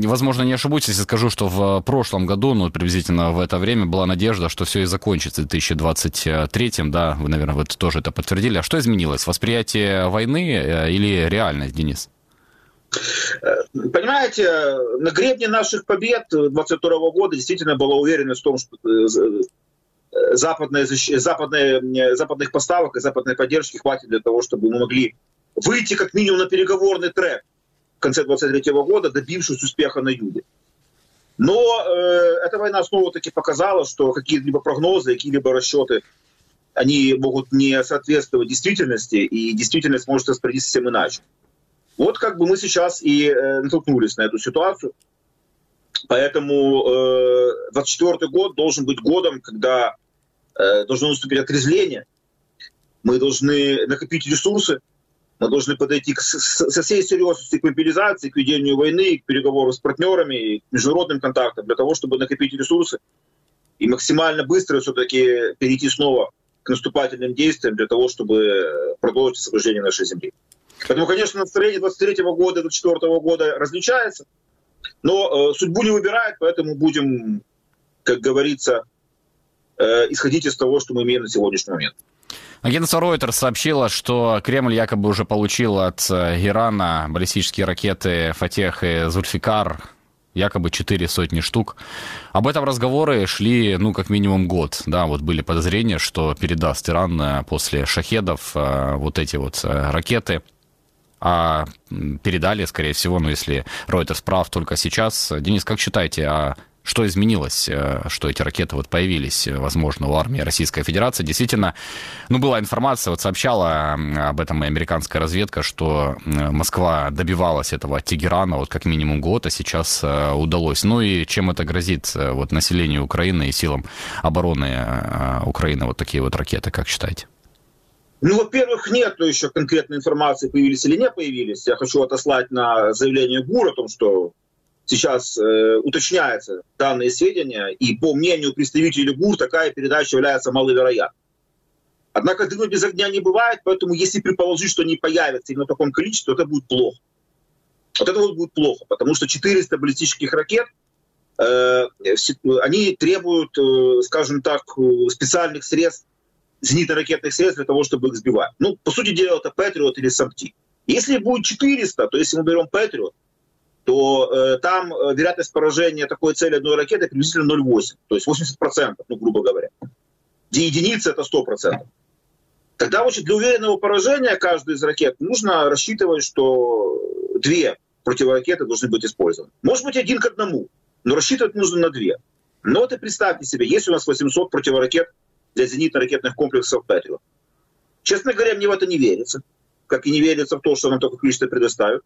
возможно, не ошибусь, если скажу, что в прошлом году, ну, приблизительно в это время была надежда, что все и закончится в 2023, да, вы, наверное, вот тоже это подтвердили. А что изменилось? Восприятие войны э, или реальность, Денис? Э, понимаете, на гребне наших побед 22 года действительно была уверенность в том, что э, западные, западные, западных поставок и западной поддержки хватит для того, чтобы мы могли выйти как минимум на переговорный трек конце 23 года, добившись успеха на юге. Но э, эта война снова таки показала, что какие-либо прогнозы, какие-либо расчеты, они могут не соответствовать действительности, и действительность может распорядиться совсем иначе. Вот как бы мы сейчас и э, натолкнулись на эту ситуацию. Поэтому э, 24 год должен быть годом, когда э, должно наступить отрезвление. Мы должны накопить ресурсы, должны подойти к, со всей серьезности к мобилизации, к ведению войны, к переговору с партнерами, к международным контактам, для того, чтобы накопить ресурсы и максимально быстро все-таки перейти снова к наступательным действиям для того, чтобы продолжить освобождение нашей земли. Поэтому, конечно, настроение 23 года и 24 года различается, но э, судьбу не выбирает, поэтому будем, как говорится, э, исходить из того, что мы имеем на сегодняшний момент. Агентство Reuters сообщило, что Кремль якобы уже получил от э, Ирана баллистические ракеты «Фатех» и «Зульфикар», якобы четыре сотни штук. Об этом разговоры шли, ну, как минимум год. Да, вот были подозрения, что передаст Иран э, после шахедов э, вот эти вот ракеты. А передали, скорее всего, ну, если Reuters прав только сейчас. Денис, как считаете, а что изменилось, э, что эти ракеты вот появились, э, возможно, у армии Российской Федерации? Действительно, ну, была информация, вот сообщала об этом и американская разведка, что Москва добивалась этого от Тегерана вот как минимум год, а сейчас э, удалось. Ну и чем это грозит вот населению Украины и силам обороны Украины вот такие вот ракеты, как считаете? Ну, во-первых, нет еще конкретной информации, появились или не появились. Я хочу отослать на заявление ГУР о том, что сейчас э, уточняются данные сведения, и по мнению представителей ГУР такая передача является маловероятной. Однако дыма без огня не бывает, поэтому если предположить, что они появятся именно в таком количестве, то это будет плохо. Вот это вот будет плохо, потому что 400 баллистических ракет, э, они требуют, э, скажем так, специальных средств, зенитно-ракетных средств для того, чтобы их сбивать. Ну, по сути дела, это Патриот или Самти. Если будет 400, то если мы берем Патриот, то э, там э, вероятность поражения такой цели одной ракеты приблизительно 0,8, то есть 80%, ну, грубо говоря. Где единица это 100%. Тогда значит, для уверенного поражения каждой из ракет нужно рассчитывать, что две противоракеты должны быть использованы. Может быть, один к одному, но рассчитывать нужно на две. Но вот и представьте себе, есть у нас 800 противоракет для зенитно-ракетных комплексов «Патриот». Честно говоря, мне в это не верится. Как и не верится в то, что нам такое количество предоставят.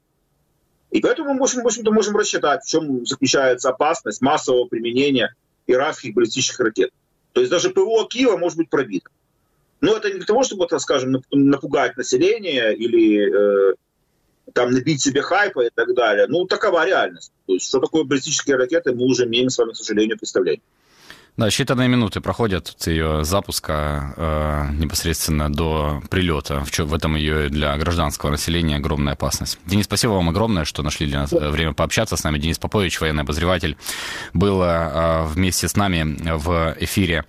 И поэтому мы в общем-то, можем рассчитать, в чем заключается опасность массового применения иранских баллистических ракет. То есть даже ПВО Киева может быть пробито. Но это не для того, чтобы, так скажем, напугать население или э, там набить себе хайпа и так далее. Ну, такова реальность. То есть, что такое баллистические ракеты, мы уже имеем с вами, к сожалению, представление. Да, считанные минуты проходят от ее запуска э, непосредственно до прилета. В, в этом ее для гражданского населения огромная опасность. Денис, спасибо вам огромное, что нашли для нас э, время пообщаться с нами. Денис Попович, военный обозреватель, был э, вместе с нами в эфире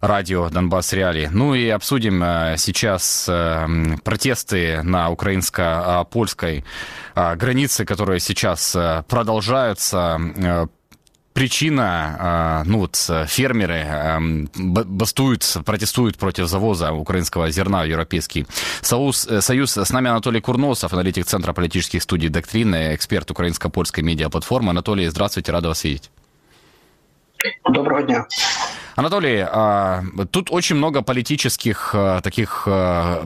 радио Донбасс Реалии. Ну и обсудим э, сейчас протесты на украинско-польской границе, которые сейчас продолжаются причина, а, ну вот фермеры бастуют, протестуют против завоза украинского зерна в Европейский Союз. Э, Союз. С нами Анатолий Курносов, аналитик Центра политических студий «Доктрины», эксперт украинско-польской медиаплатформы. Анатолий, здравствуйте, рада вас видеть. Доброго дня. Анатолий, а, тут очень много политических а, таких а,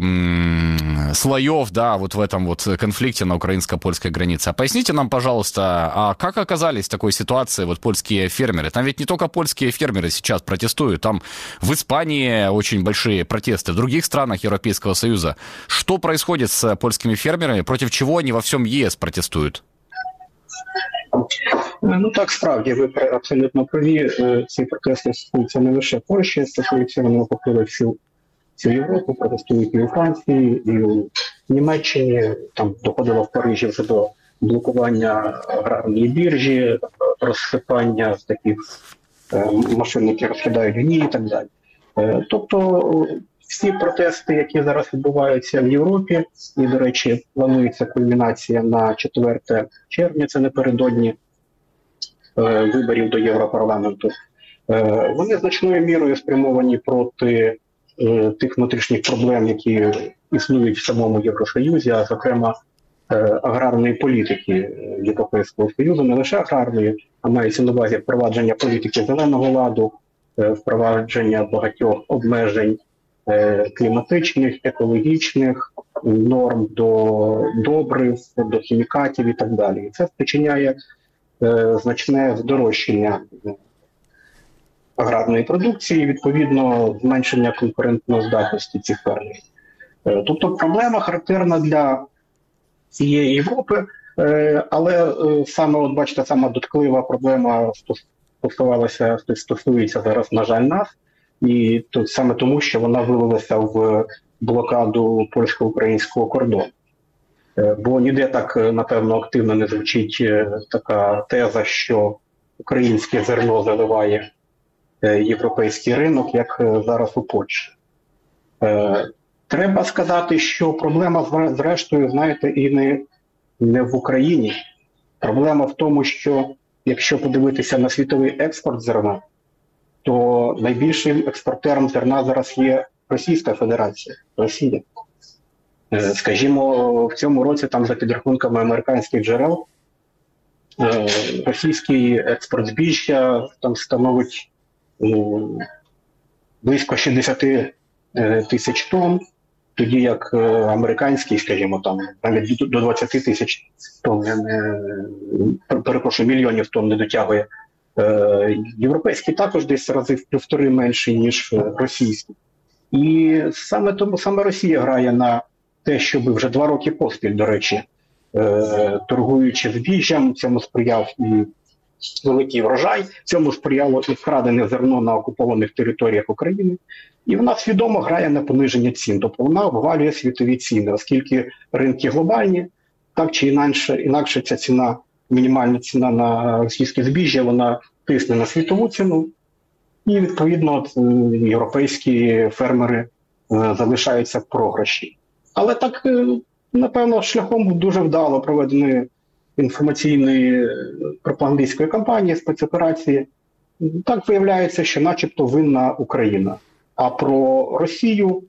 слоев, да, вот в этом вот конфликте на украинско-польской границе. Поясните нам, пожалуйста, а как оказались в такой ситуации вот польские фермеры? Там ведь не только польские фермеры сейчас протестуют, там в Испании очень большие протесты, в других странах Европейского Союза. Что происходит с польскими фермерами, против чего они во всем ЕС протестуют? Ну так справді ви абсолютно праві. Е, ці протести стосуються не лише Польщі, стосуються вони охопили всю всю Європу, протестують і у Франції, і у Німеччині. Там доходило в Парижі вже до блокування аграрної біржі, розсипання таких е, машин, які розкидають гні і так далі. Е, тобто всі протести, які зараз відбуваються в Європі, і, до речі, планується кульмінація на 4 червня, це напередодні е, виборів до Європарламенту, е, вони значною мірою спрямовані проти е, тих внутрішніх проблем, які існують в самому Євросоюзі, а зокрема е, аграрної політики Європейського Союзу, не лише аграрної, а мається на увазі впровадження політики зеленого ладу, е, впровадження багатьох обмежень Е, кліматичних, екологічних норм до добрив, до хімікатів і так далі. Це спричиняє е, значне здорожчання аграрної продукції, відповідно, зменшення конкурентної здатності цих фермерів. Тобто проблема характерна для цієї Європи. Але саме, от бачите, сама дотклива проблема стосувалася стосується зараз, на жаль, нас, і тут саме тому, що вона вилилася в блокаду польсько-українського кордону. Бо ніде так, напевно, активно не звучить така теза, що українське зерно заливає європейський ринок, як зараз у Польщі. Треба сказати, що проблема зрештою, знаєте, і не, не в Україні. Проблема в тому, що якщо подивитися на світовий експорт зерна, то найбільшим експортером зерна зараз є Російська Федерація, Росія. Скажімо, в цьому році, там за підрахунками американських джерел, російський експорт збіжжя там становить ну, близько 60 тисяч тонн, тоді як американський, скажімо, там навіть до 20 тисяч тонн, перепрошую, мільйонів тонн не дотягує. Європейський також десь рази в півтори менший, ніж російський. І саме тому саме Росія грає на те, щоб вже два роки поспіль, до речі, торгуючи збіжжям, цьому сприяв і великий врожай, цьому сприяло і вкрадене зерно на окупованих територіях України. І вона свідомо грає на пониження цін, тобто вона обвалює світові ціни, оскільки ринки глобальні, так чи інакше, інакше ця ціна, мінімальна ціна на російське збіжжя, вона тисне на світову ціну, і відповідно європейські фермери залишаються в програші. Але так, напевно, шляхом дуже вдало проведеної інформаційної пропагандистської кампанії, спецоперації, так виявляється, що начебто винна Україна. А про Росію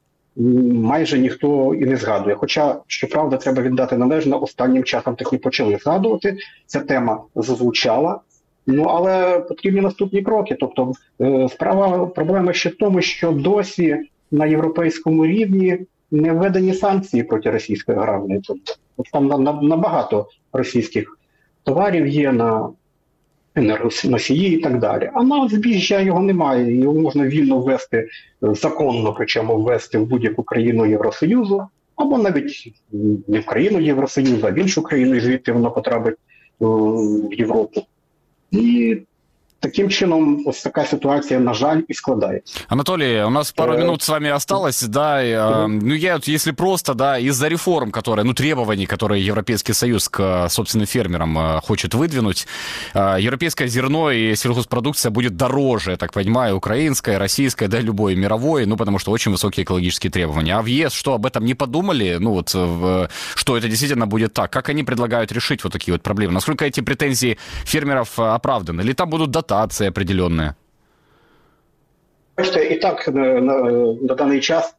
майже ніхто і не згадує. Хоча, щоправда, треба віддати належно, останнім часом таки почали згадувати. Ця тема зазвучала. Ну але потрібні наступні кроки. Тобто, справа проблема ще в тому, що досі на європейському рівні не введені санкції проти російської аграрної. Тобто там набагато російських товарів є на енергоносії і так далі. А на збіжжя його немає. Його можна вільно ввести, законно, причому ввести в будь-яку країну Євросоюзу, або навіть не в країну Євросоюзу, а в іншу країну, звідти воно потрапить в Європу. І Таким чином, ось така ситуация, на жаль, и складывается. Анатолий, у нас пару минут с вами осталось, да, э, ну я, если просто, да, из-за реформ, которые, ну требований, которые Европейский Союз к собственным фермерам э, хочет выдвинуть, э, европейское зерно и сельхозпродукция будет дороже, я так понимаю, украинское, российское, да, любое мировое, ну потому что очень высокие экологические требования. А в ЕС что, об этом не подумали, ну вот, что это действительно будет так? Как они предлагают решить вот такие вот проблемы? Насколько эти претензии фермеров оправданы? Или там будут дотации определенные? Бачите, і так на, на даний час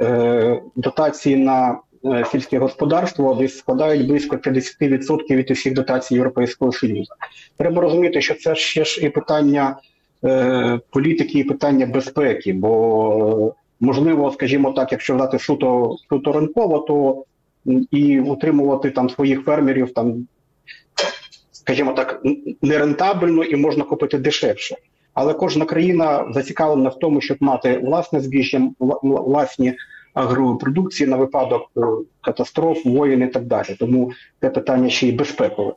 е, дотації на е, сільське господарство десь складають близько 50% від усіх дотацій Європейського Союзу. Треба розуміти, що це ще ж і питання е, політики, і питання безпеки, бо можливо, скажімо так, якщо взяти суто суто ринково, то і утримувати там своїх фермерів там скажімо так, нерентабельно і можна купити дешевше. Але кожна країна зацікавлена в тому, щоб мати власне збіжжя, власні агропродукції на випадок катастроф, воєн і так далі. Тому це питання ще й безпекове.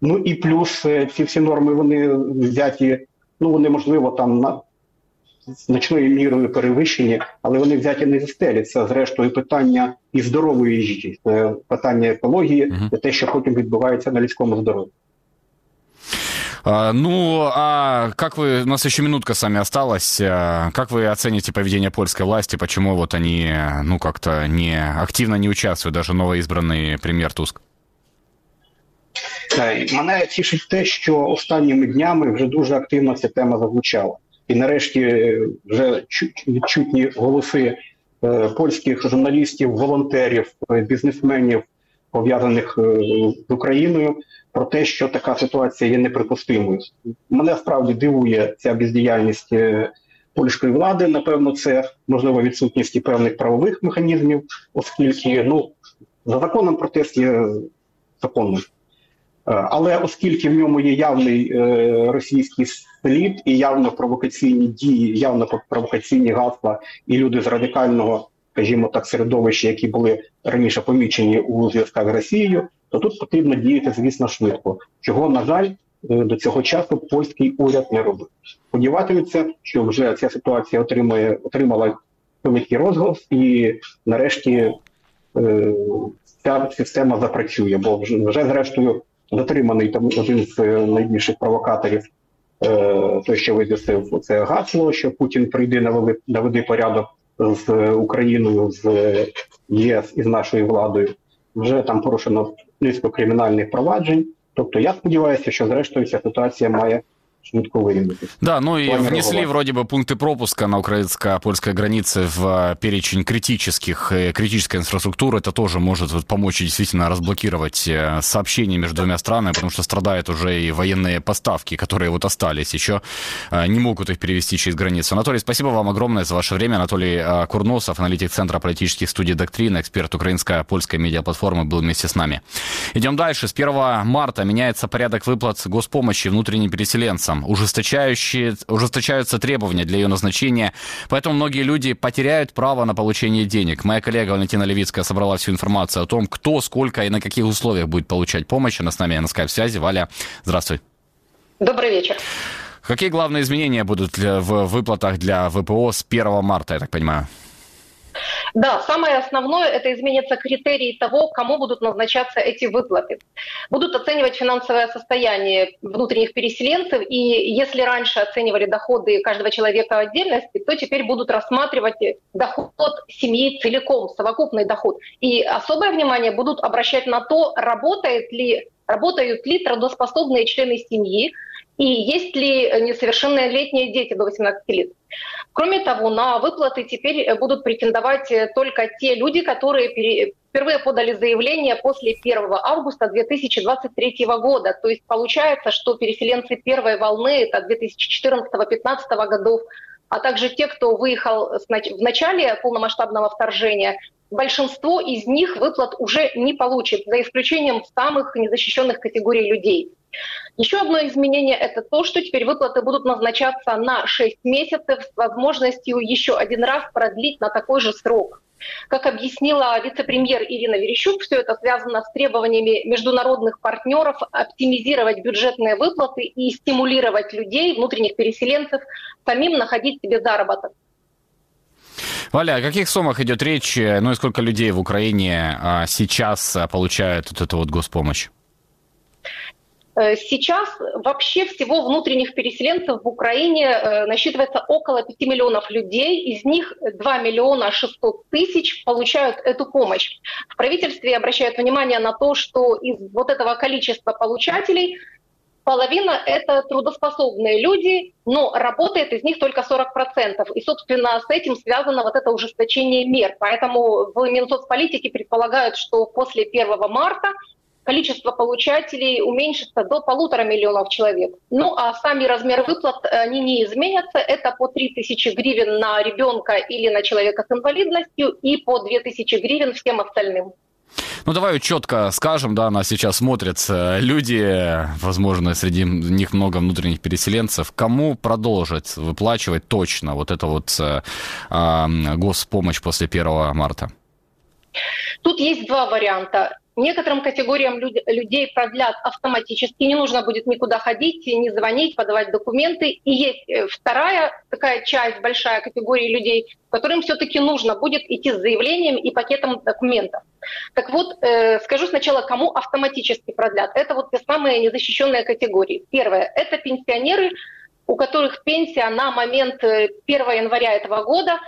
Ну і плюс ці всі норми вони взяті, ну вони можливо там на значною мірою перевищені, але вони взяті не зі стелі. Це зрештою питання і здорової їжі, це питання екології, це те, що потім відбувається на людському здоров'ї. Ну, а как вы, у нас еще минутка с вами осталась, как вы оцените поведение польской власти, почему вот они, ну, как-то не активно не участвуют, даже новоизбранный прем'єр Туск? Мене тішить те, що останніми днями вже дуже активно ця тема зазвучала. І нарешті вже відчутні голоси польських журналістів, волонтерів, бізнесменів, пов'язаних з Україною, про те, що така ситуація є неприпустимою. Мене справді дивує ця бездіяльність польської влади. Напевно, це можливо відсутність певних правових механізмів, оскільки ну за законом протест є законним. Але оскільки в ньому є явний е, російський слід і явно провокаційні дії, явно провокаційні гасла, і люди з радикального скажімо так, середовищі, які були раніше помічені у зв'язках з Росією, то тут потрібно діяти, звісно, швидко. Чого, на жаль, е, до цього часу польський уряд не робив. Сподіватимуться, що вже ця ситуація отримає отримала великий розголос, і нарешті е, ця система запрацює, бо вже, вже зрештою затриманий там один з е, найбільших провокаторів. Е, той, що вивісив це гасло, що Путін прийде навели наведи порядок з Україною, з ЄС і з нашою владою. Вже там порушено низку кримінальних проваджень. Тобто я сподіваюся, що зрештою ця ситуація має швидко вирівнятися. Да, ну и внесли вроде бы пункты пропуска на украинско-польской границе в э, перечень критических, э, критической инфраструктуры. Это тоже может вот, помочь действительно разблокировать э, сообщения между двумя странами, потому что страдают уже и военные поставки, которые вот остались еще, не могут их перевести через границу. Анатолий, спасибо вам огромное за ваше время. Анатолий Курносов, аналитик Центра политических студий «Доктрина», эксперт украинско-польской медиаплатформы, был вместе с нами. Идем дальше. С 1 марта меняется порядок выплат госпомощи внутренним переселенцам финансам, ужесточающие, ужесточаются требования для ее назначения, поэтому многие люди потеряют право на получение денег. Моя коллега Валентина Левицкая собрала всю информацию о том, кто, сколько и на каких условиях будет получать помощь. Она с нами на скайп-связи. Валя, здравствуй. Добрый вечер. Какие главные изменения будут в выплатах для ВПО с 1 марта, я так понимаю? Да, самое основное – это изменятся критерии того, кому будут назначаться эти выплаты. Будут оценивать финансовое состояние внутренних переселенцев, и если раньше оценивали доходы каждого человека в отдельности, то теперь будут рассматривать доход семьи целиком, совокупный доход. И особое внимание будут обращать на то, работает ли, работают ли трудоспособные члены семьи, и есть ли несовершеннолетние дети до 18 лет. Кроме того, на выплаты теперь будут претендовать только те люди, которые впервые подали заявление после 1 августа 2023 года. То есть получается, что переселенцы первой волны, это 2014-2015 годов, а также те, кто выехал в начале полномасштабного вторжения, большинство из них выплат уже не получит, за исключением самых незащищенных категорий людей. Еще одно изменение – это то, что теперь выплаты будут назначаться на 6 месяцев с возможностью еще один раз продлить на такой же срок. Как объяснила вице-премьер Ирина Верещук, все это связано с требованиями международных партнеров оптимизировать бюджетные выплаты и стимулировать людей, внутренних переселенцев, самим находить себе заработок. Валя, о каких суммах идет речь? Ну и сколько людей в Украине а, сейчас получают вот эту вот госпомощь? Э, сейчас вообще всего внутренних переселенцев в Украине э, насчитывается около 5 миллионов людей, из них 2 миллиона 600 тысяч получают эту помощь. В правительстве обращают внимание на то, что из вот этого количества получателей половина — это трудоспособные люди, но работает из них только 40%. И, собственно, с этим связано вот это ужесточение мер. Поэтому в Минсоцполитике предполагают, что после 1 марта количество получателей уменьшится до полутора миллионов человек. Ну а сами размеры выплат, они не изменятся. Это по 3000 гривен на ребенка или на человека с инвалидностью и по 2000 гривен всем остальным. Ну, давай четко скажем, да, нас сейчас смотрят люди, возможно, среди них много внутренних переселенцев. Кому продолжить выплачивать точно вот эту вот э, госпомощь после 1 марта? Тут есть два варианта. Некоторым категориям людей продлят автоматически, не нужно будет никуда ходить, не звонить, подавать документы. И есть э, вторая такая часть, большая категория людей, которым все-таки нужно будет идти с заявлением и пакетом документов. Так вот, э, скажу сначала, кому автоматически продлят. Это вот те самые незащищенные категории. Первое – это пенсионеры, у которых пенсия на момент 1 э, января этого года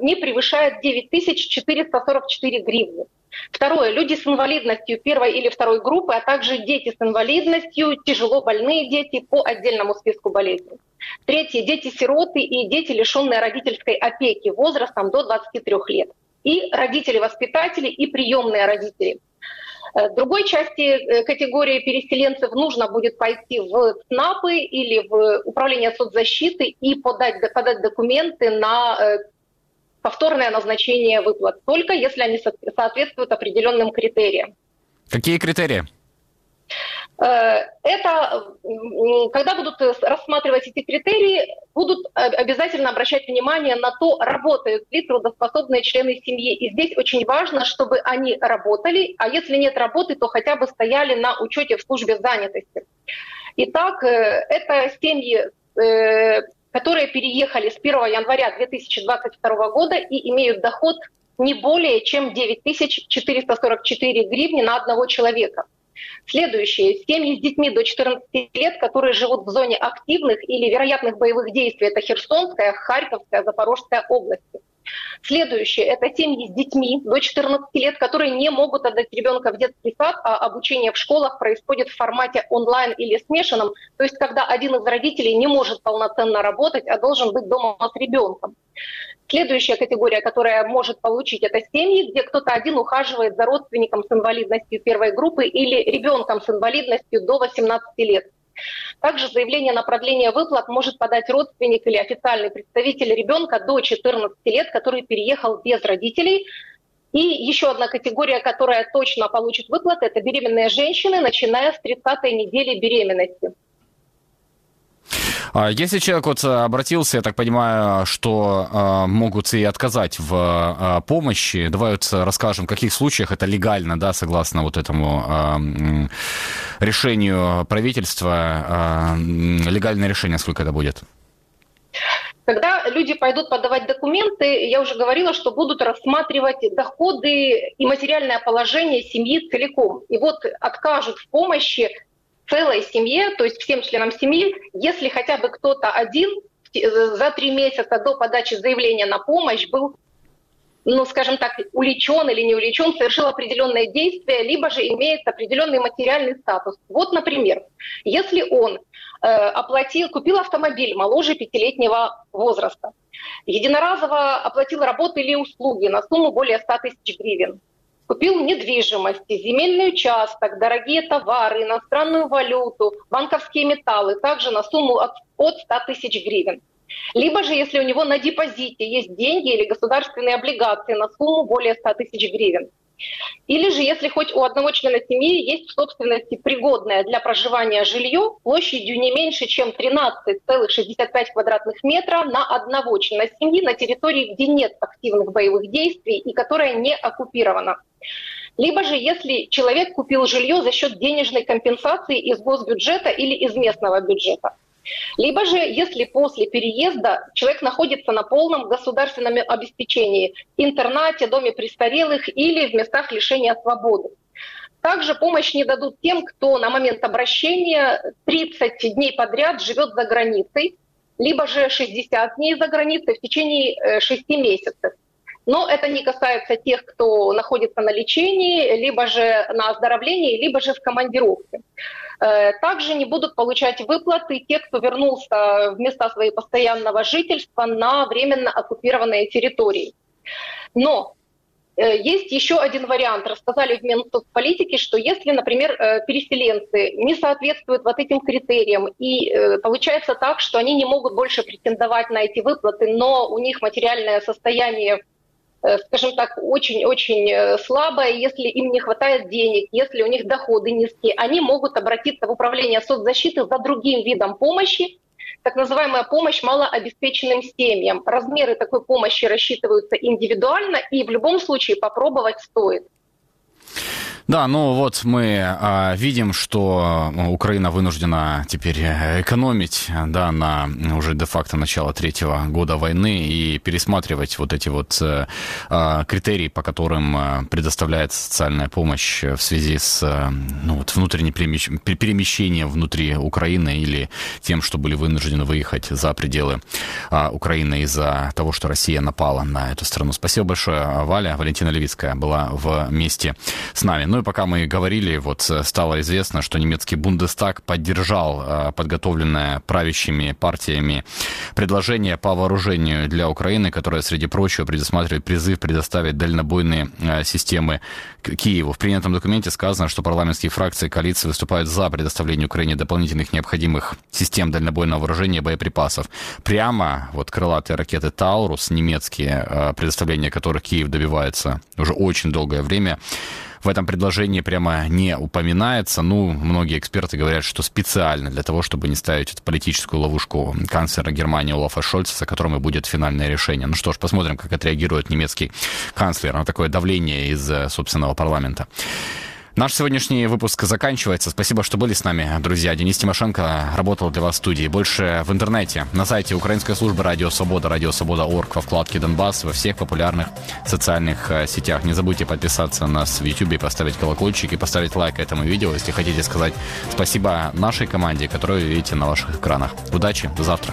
не превышает 9444 гривны. Второе. Люди с инвалидностью первой или второй группы, а также дети с инвалидностью, тяжело больные дети по отдельному списку болезней. Третье. Дети-сироты и дети, лишенные родительской опеки возрастом до 23 лет. И родители-воспитатели, и приемные родители. Э, другой части э, категории переселенцев нужно будет пойти в СНАПы или в Управление соцзащиты и подать, подать документы на э, повторное назначение выплат, только если они соответствуют определенным критериям. Какие критерии? Э, это, когда будут рассматривать эти критерии, будут обязательно обращать внимание на то, работают ли трудоспособные члены семьи. И здесь очень важно, чтобы они работали, а если нет работы, то хотя бы стояли на учете в службе занятости. Итак, э, это семьи, э, которые переехали с 1 января 2022 года и имеют доход не более чем 9444 гривни на одного человека. Следующее. Семьи с детьми до 14 лет, которые живут в зоне активных или вероятных боевых действий. Это Херсонская, Харьковская, Запорожская области. Следующее – это семьи с детьми до 14 лет, которые не могут отдать ребенка в детский сад, а обучение в школах происходит в формате онлайн или смешанном, то есть когда один из родителей не может полноценно работать, а должен быть дома с ребенком. Следующая категория, которая может получить, это семьи, где кто-то один ухаживает за родственником с инвалидностью первой группы или ребенком с инвалидностью до 18 лет. Также заявление на продление выплат может подать родственник или официальный представитель ребенка до 14 лет, который переехал без родителей. И еще одна категория, которая точно получит выплаты, это беременные женщины, начиная с 30-й недели беременности. А если человек вот э, обратился, я так понимаю, что э, могут и отказать в э, помощи, давай вот расскажем, в каких случаях это легально, да, согласно вот этому решению правительства, легальное решение, сколько это будет? Когда люди пойдут подавать документы, я уже говорила, что будут рассматривать доходы и материальное положение семьи целиком. И вот откажут в помощи целой семье, то есть всем членам семьи, если хотя бы кто-то один за три месяца до подачи заявления на помощь был ну, скажем так, уличен или не уличен, совершил определенное действие, либо же имеет определенный материальный статус. Вот, например, если он э, оплатил, купил автомобиль моложе пятилетнего возраста, единоразово оплатил работы или услуги на сумму более 100 тысяч гривен, купил недвижимость, земельный участок, дорогие товары, иностранную валюту, банковские металлы, также на сумму от, от 100 тысяч гривен. Либо же, если у него на депозите есть деньги или государственные облигации на сумму более 100 тысяч гривен. Или же, если хоть у одного члена семьи есть в собственности пригодное для проживания жилье площадью не меньше, чем 13,65 квадратных метра на одного члена семьи на территории, где нет активных боевых действий и которая не оккупирована. Либо же, если человек купил жилье за счет денежной компенсации из госбюджета или из местного бюджета. Либо же, если после переезда человек находится на полном государственном обеспечении, интернате, доме престарелых или в местах лишения свободы. Также помощь не дадут тем, кто на момент обращения 30 дней подряд живет за границей, либо же 60 дней за границей в течение 6 э, месяцев. Но это не касается тех, кто находится на лечении, либо же на оздоровлении, либо же в командировке. Э, также не будут получать выплаты те, кто вернулся в места своего постоянного жительства на временно оккупированные территории. Но э, есть еще один вариант. Рассказали в Минсоцполитике, что если, например, э, переселенцы не соответствуют вот этим критериям, и получается так, что они не могут больше претендовать на эти выплаты, но у них материальное состояние скажем так, очень-очень э, слабая, если им не хватает денег, если у них доходы низкие, они могут обратиться в управление соцзащиты за другим видом помощи, так называемая помощь малообеспеченным семьям. Размеры такой помощи рассчитываются индивидуально, и в любом случае попробовать стоит. Да, ну вот мы а, видим, что Украина вынуждена теперь экономить да, на уже де-факто начало третьего года войны и пересматривать вот эти вот а, критерии, по которым а, предоставляется социальная помощь в связи с ну, вот внутренним перемещением внутри Украины или тем, что были вынуждены выехать за пределы а, Украины из-за того, что Россия напала на эту страну. Спасибо большое, Валя. Валентина Левицкая была вместе с нами. Ну и пока мы говорили, вот э, стало известно, что немецкий Бундестаг поддержал э, подготовленное правящими партиями предложение по вооружению для Украины, которое, среди прочего, предусматривает призыв предоставить дальнобойные э, системы Киеву. В принятом документе сказано, что парламентские фракции коалиции выступают за предоставление Украине дополнительных необходимых систем дальнобойного вооружения и боеприпасов. Прямо вот крылатые ракеты «Таурус» немецкие, предоставление которых Киев добивается уже очень долгое время, в этом предложении прямо не упоминается. Ну, многие эксперты говорят, что специально для того, чтобы не ставить эту политическую ловушку канцлера Германии Олафа Шольца, за которым и будет финальное решение. Ну что ж, посмотрим, как отреагирует немецкий канцлер на такое давление из э, собственного парламента. Наш сегодняшний выпуск заканчивается. Спасибо, что были с нами, друзья. Денис Тимошенко работал для вас в студии. Больше в интернете, на сайте Украинской службы Радио Свобода, Радио Свобода.орг, во вкладке Донбасс, во всех популярных социальных э, сетях. Не забудьте подписаться на нас в YouTube, поставить колокольчик и поставить лайк этому видео, если хотите сказать спасибо нашей команде, которую вы видите на ваших экранах. Удачи, до завтра.